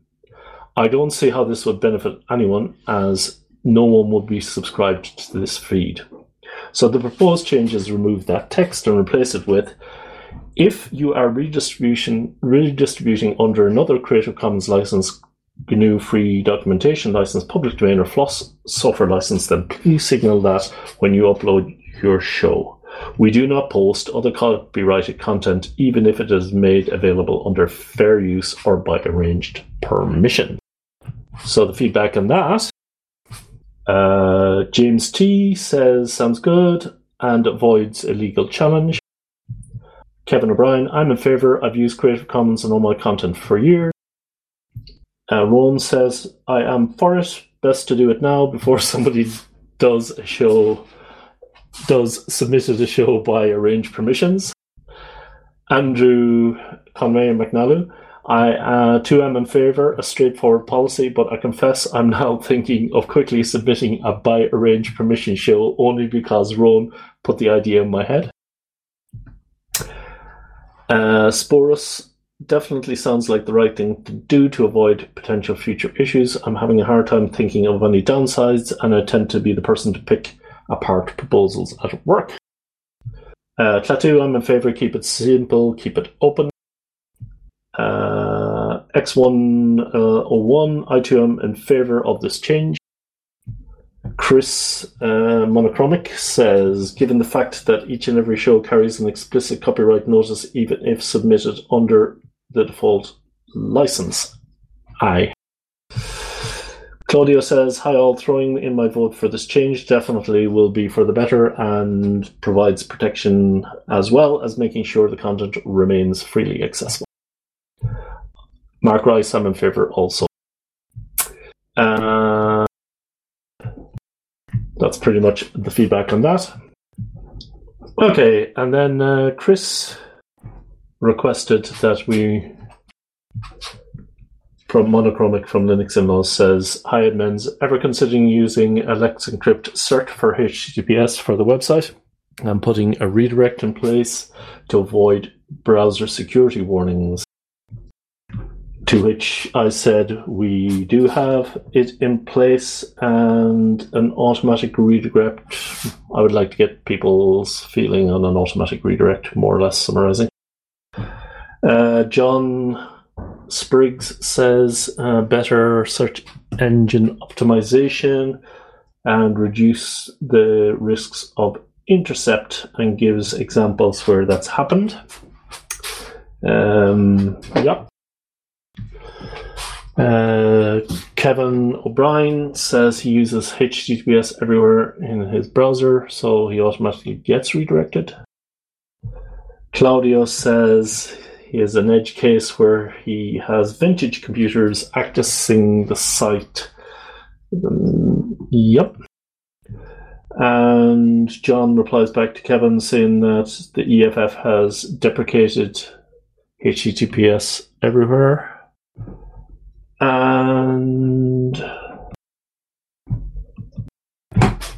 I don't see how this would benefit anyone as no one would be subscribed to this feed. So the proposed changes remove that text and replace it with if you are redistribution redistributing under another Creative Commons license, GNU Free Documentation license, public domain, or FLOSS software license, then please signal that when you upload your show. We do not post other copyrighted content, even if it is made available under fair use or by arranged permission. So the feedback on that. Uh, James T says sounds good and avoids illegal challenge. Kevin O'Brien, I'm in favour. I've used Creative Commons on all my content for years. Uh, says, I am for it. Best to do it now before somebody does a show, does submitted a show by arranged permissions. Andrew Conway and McNally, I uh, too am in favour, a straightforward policy, but I confess I'm now thinking of quickly submitting a by arranged permission show only because Ron put the idea in my head. Uh, Sporus definitely sounds like the right thing to do to avoid potential future issues. I'm having a hard time thinking of any downsides, and I tend to be the person to pick apart proposals at work. Uh, Klaatu, I'm in favour. Keep it simple, keep it open. Uh, X101, I too am in favour of this change. Chris uh, monochromec says, given the fact that each and every show carries an explicit copyright notice, even if submitted under the default license, I. Claudio says, Hi all, throwing in my vote for this change definitely will be for the better and provides protection as well as making sure the content remains freely accessible. Mark Rice, I'm in favour also. Uh, that's pretty much the feedback on that. Okay, and then uh, Chris requested that we from monochromec from Linux In-Laws says, Hi admins, ever considering using a Let's Encrypt cert for HTTPS for the website? I'm putting a redirect in place to avoid browser security warnings. To which I said, we do have it in place and an automatic redirect. I would like to get people's feeling on an automatic redirect, more or less summarizing. Uh, John Spriggs says uh, better search engine optimization and reduce the risks of intercept and gives examples where that's happened. Um, yeah. Uh, Kevin O'Brien says he uses HTTPS everywhere in his browser, so he automatically gets redirected. Claudio says he has an edge case where he has vintage computers accessing the site. Um, yep. And John replies back to Kevin saying that the EFF has deprecated HTTPS everywhere. And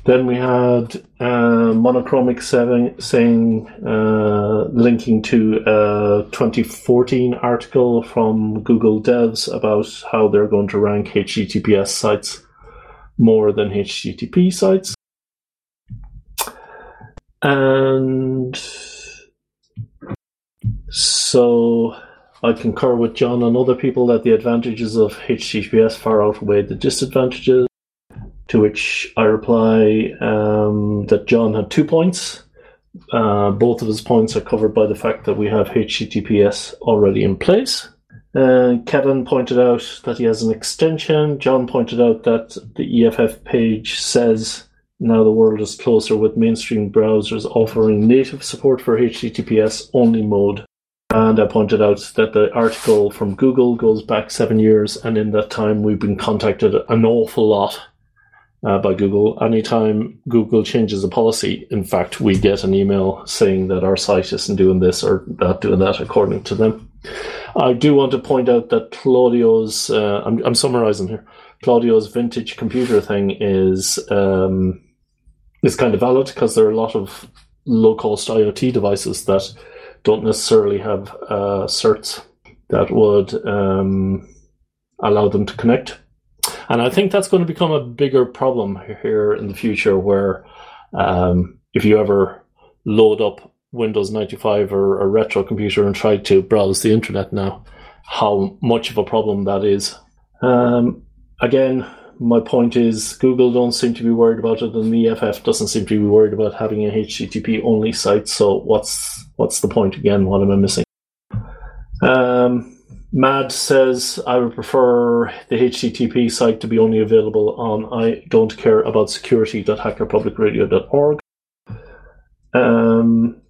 then we had uh, monochromec seven, saying, uh, linking to a 2014 article from Google Devs about how they're going to rank HTTPS sites more than HTTP sites. And so I concur with John and other people that the advantages of HTTPS far outweigh the disadvantages. To which I reply um, that John had two points. Uh, both of his points are covered by the fact that we have HTTPS already in place. Uh, Kevin pointed out that he has an extension. John pointed out that the EFF page says now the world is closer with mainstream browsers offering native support for HTTPS only mode. And I pointed out that the article from Google goes back seven years, and in that time we've been contacted an awful lot uh, by Google. Anytime Google changes a policy, in fact, we get an email saying that our site isn't doing this or not doing that according to them. I do want to point out that Claudio's, uh, I'm, I'm, summarizing here, Claudio's vintage computer thing is um, is kind of valid because there are a lot of low cost IoT devices that don't necessarily have uh, certs that would um, allow them to connect. And I think that's going to become a bigger problem here in the future where um, if you ever load up Windows 95 or a retro computer and try to browse the internet now, how much of a problem that is. Um, again, my point is Google don't seem to be worried about it, and the EFF doesn't seem to be worried about having a HTTP only site. So what's what's the point again? What am I missing? Um, Mad says, I would prefer the HTTP site to be only available on I don't care about security.hackerpublicradio.org. Um,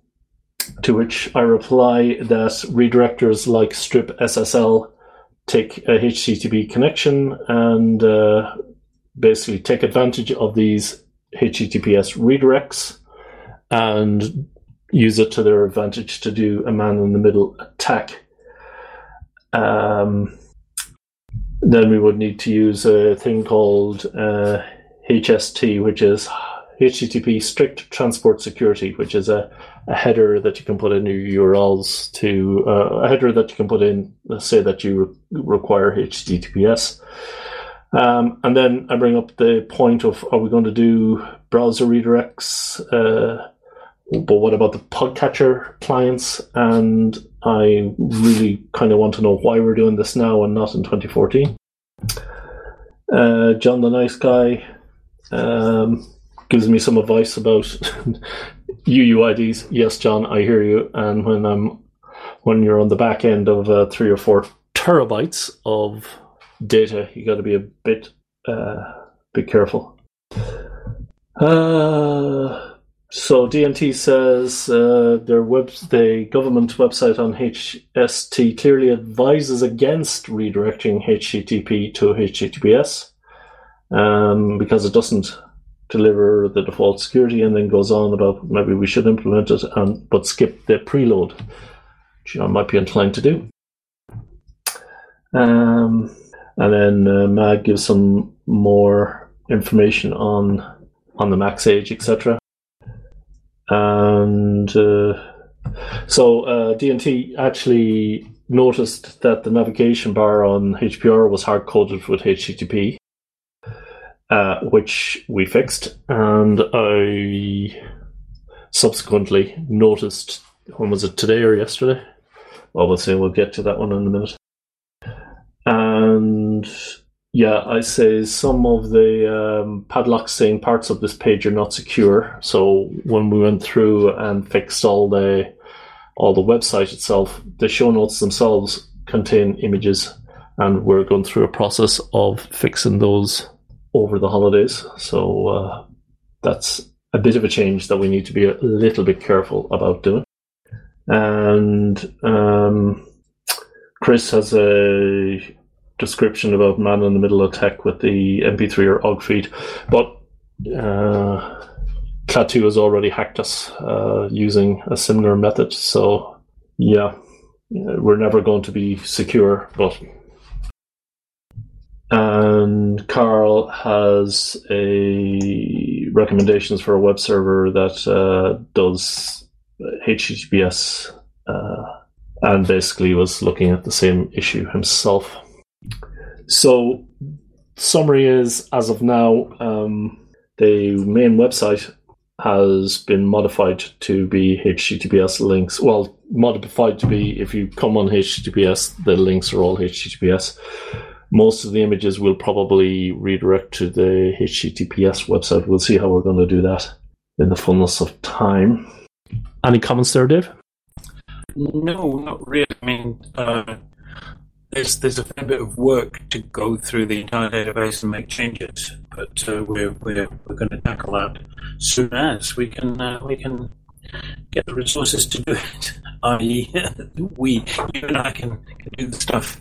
to which I reply that redirectors like strip SSL take a HTTP connection and uh, basically take advantage of these HTTPS redirects and use it to their advantage to do a man in the middle attack. Um, then we would need to use a thing called uh, HST, which is HTTP Strict Transport Security, which is a, a header that you can put in your URLs to uh, a header that you can put in, let's say that you re- require HTTPS. Um, and then I bring up the point of are we going to do browser redirects? Uh, but what about the podcatcher clients? And I really kind of want to know why we're doing this now and not in 2014. Uh, John the Nice Guy um, gives me some advice about UUIDs. Yes, John, I hear you. And when I'm when you're on the back end of uh, three or four terabytes of data, you got to be a bit uh, be careful. Uh, so DNT says uh, their web, the government website on HST clearly advises against redirecting HTTP to HTTPS um, because it doesn't deliver the default security, and then goes on about maybe we should implement it and but skip the preload, which I might be inclined to do. Um, and then uh, Mag gives some more information on on the max age, etc. And uh, so uh, DNT actually noticed that the navigation bar on HPR was hard coded with HTTP, uh, which we fixed. And I subsequently noticed when was it today or yesterday? Well, we'll say we'll get to that one in a minute. And yeah, I say some of the um, padlocks saying parts of this page are not secure. So when we went through and fixed all the all the website itself, the show notes themselves contain images, and we're going through a process of fixing those over the holidays. So uh, that's a bit of a change that we need to be a little bit careful about doing. And um, Chris has a description about man in the middle tech with the MP3 or OGG feed, but uh, has already hacked us uh, using a similar method. So yeah, we're never going to be secure, but. And Carl has a recommendations for a web server that uh, does HTTPS uh, and basically was looking at the same issue himself. So, summary is as of now, um, the main website has been modified to be HTTPS links. Well, modified to be if you come on HTTPS, the links are all HTTPS. Most of the images will probably redirect to the HTTPS website. We'll see how we're going to do that in the fullness of time. Any comments there, Dave? No, not really. I mean, uh, there's there's a fair bit of work to go through the entire database and make changes, but uh, we're we're we're going to tackle that soon as we can uh, we can get the resources to do it. I.e., we you and I can, can do the stuff.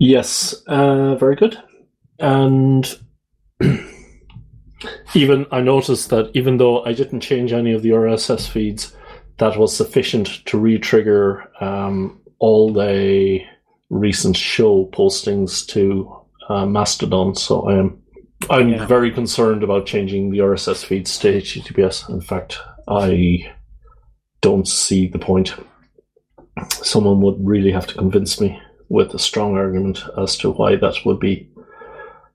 Yes, uh, very good. And even I noticed that even though I didn't change any of the RSS feeds, that was sufficient to re-trigger um, all the recent show postings to uh, Mastodon. So I am I'm yeah. very concerned about changing the RSS feeds to HTTPS. In fact, I don't see the point. Someone would really have to convince me with a strong argument as to why that would be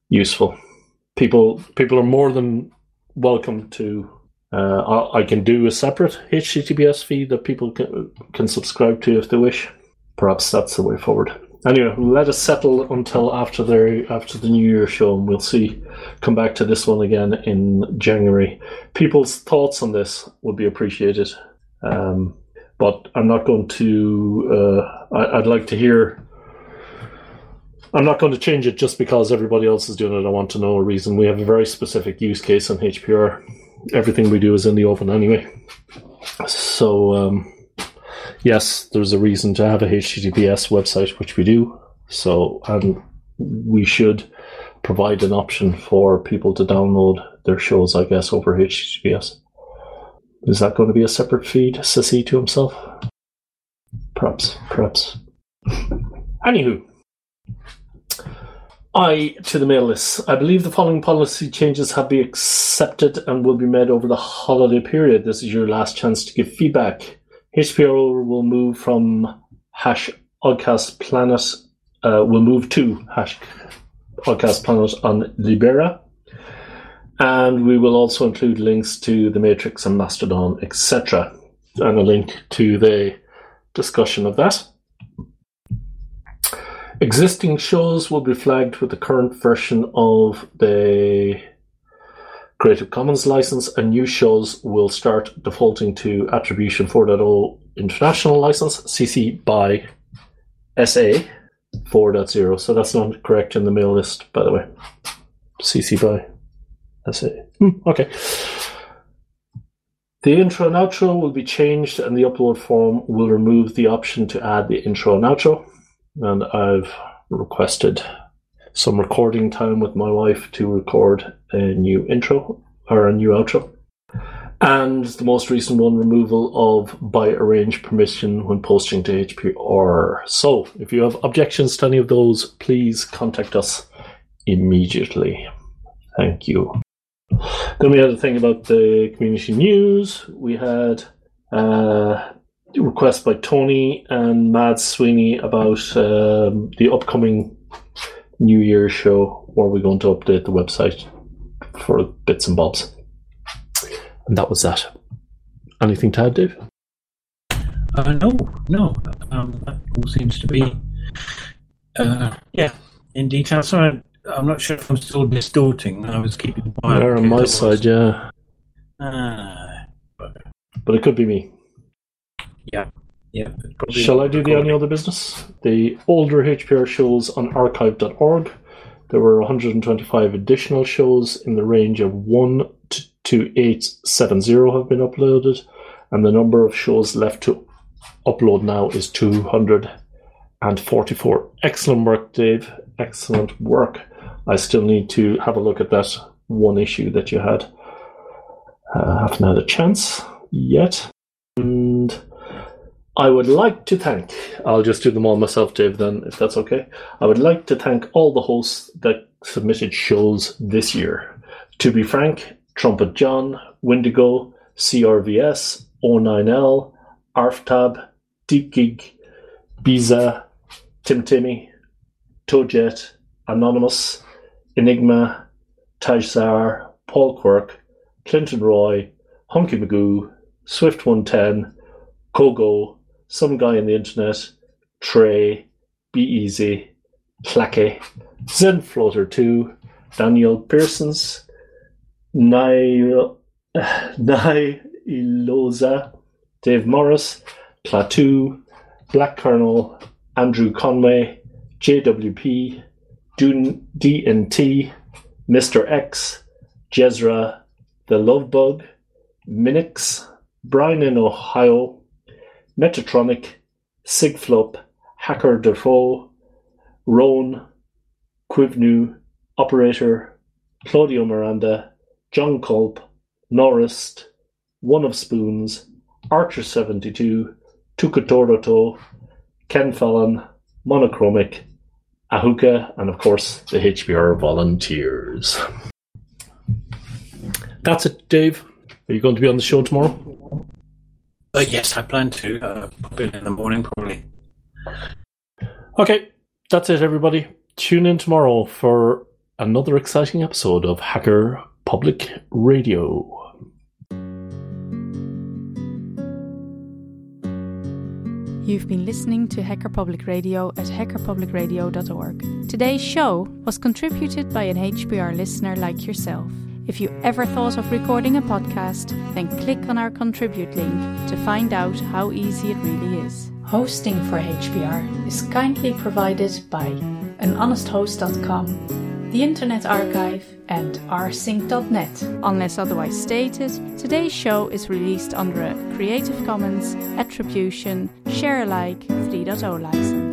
useful. People people are more than welcome to. Uh, I can do a separate HTTPS feed that people can, can subscribe to if they wish perhaps that's the way forward. Anyway, let us settle until after the after the New Year show, and we'll see. Come back to this one again in January. People's thoughts on this would be appreciated, um, but I'm not going to. Uh, I, I'd like to hear. I'm not going to change it just because everybody else is doing it. I want to know a reason. We have a very specific use case on HPR. Everything we do is in the open anyway. So. Um, yes, there's a reason to have a HTTPS website, which we do. So, and we should provide an option for people to download their shows, I guess, over HTTPS. Is that going to be a separate feed, Sissy to himself? Perhaps, perhaps. Anywho, I to the mail list. I believe the following policy changes have been accepted and will be made over the holiday period. This is your last chance to give feedback. HPR will move from hash Oggcast Planet, uh, will move to hash Oggcast Planet on Libera. And we will also include links to the Matrix and Mastodon, etc. And a link to the discussion of that. Existing shows will be flagged with the current version of the Creative Commons license, and new shows will start defaulting to Attribution 4.0 International License, CC by SA. 4.0. So that's not correct in the mail list, by the way. CC by. It. Hmm, okay. The intro and outro will be changed, and the upload form will remove the option to add the intro and outro. And I've requested some recording time with my wife to record a new intro or a new outro. And the most recent one, removal of by arrange permission when posting to HPR. So, if you have objections to any of those, please contact us immediately. Thank you. Then we had a thing about the community news. We had uh, request by Tony and Mad Sweeney about um, the upcoming New Year's show, where we're going to update the website for bits and bobs. And that was that. Anything to add, Dave? Uh, no, no. Um, that all seems to be, uh, yeah, in detail. Sorry, I'm not sure if I'm still distorting. I was keeping quiet. There on my side, yeah. Ah, But it could be me. Yeah, yeah. Shall I do the any other business? The older HPR shows on archive.org. There were 125 additional shows in the range of 1 to 2870 have been uploaded, and the number of shows left to upload now is 244. Excellent work, Dave. Excellent work. I still need to have a look at that one issue that you had. Uh, haven't had a chance yet. And I would like to thank, I'll just do them all myself, Dave, then, if that's okay. I would like to thank all the hosts that submitted shows this year. To be frank, Trumpet John, Windigo, CRVS, O9L, ARFTAB, Deepgeek, Biza, Tim Timmy, Tojet, Anonymous, Enigma, Tajzar, Paul Quirk, Clinton Roy, Honkeymagoo, Swift 110, Kogo, Some Guy in the Internet, Trey, Be Easy, Clacky, Zen Floater 2, Daniel Pearsons, Nai, Nai Dave Morris, Klaatu, Black Colonel, Andrew Conway, JWP, DNT, Mr. X, Jezra, The Love Bug, Minix, Brian in Ohio, Mechatroniac, sigflup, Hacker Defoe, Roan, Quivnu, Operator, Claudio Miranda, Jon Kulp, Norris, One of Spoons, Archer72, tuturto, Ken Fallon, monochromec, Ahuka, and of course the HPR volunteers. That's it, Dave. Are you going to be on the show tomorrow? Uh, yes, I plan to. Uh, pop in in the morning, probably. Okay, that's it, everybody. Tune in tomorrow for another exciting episode of Hacker Public Radio. You've been listening to Hacker Public Radio at hackerpublicradio.org. Today's show was contributed by an HPR listener like yourself. If you ever thought of recording a podcast, then click on our contribute link to find out how easy it really is. Hosting for HPR is kindly provided by anhonesthost.com, the Internet Archive, and rsync.net. Unless otherwise stated, today's show is released under a Creative Commons Attribution Share Alike 3.0 license.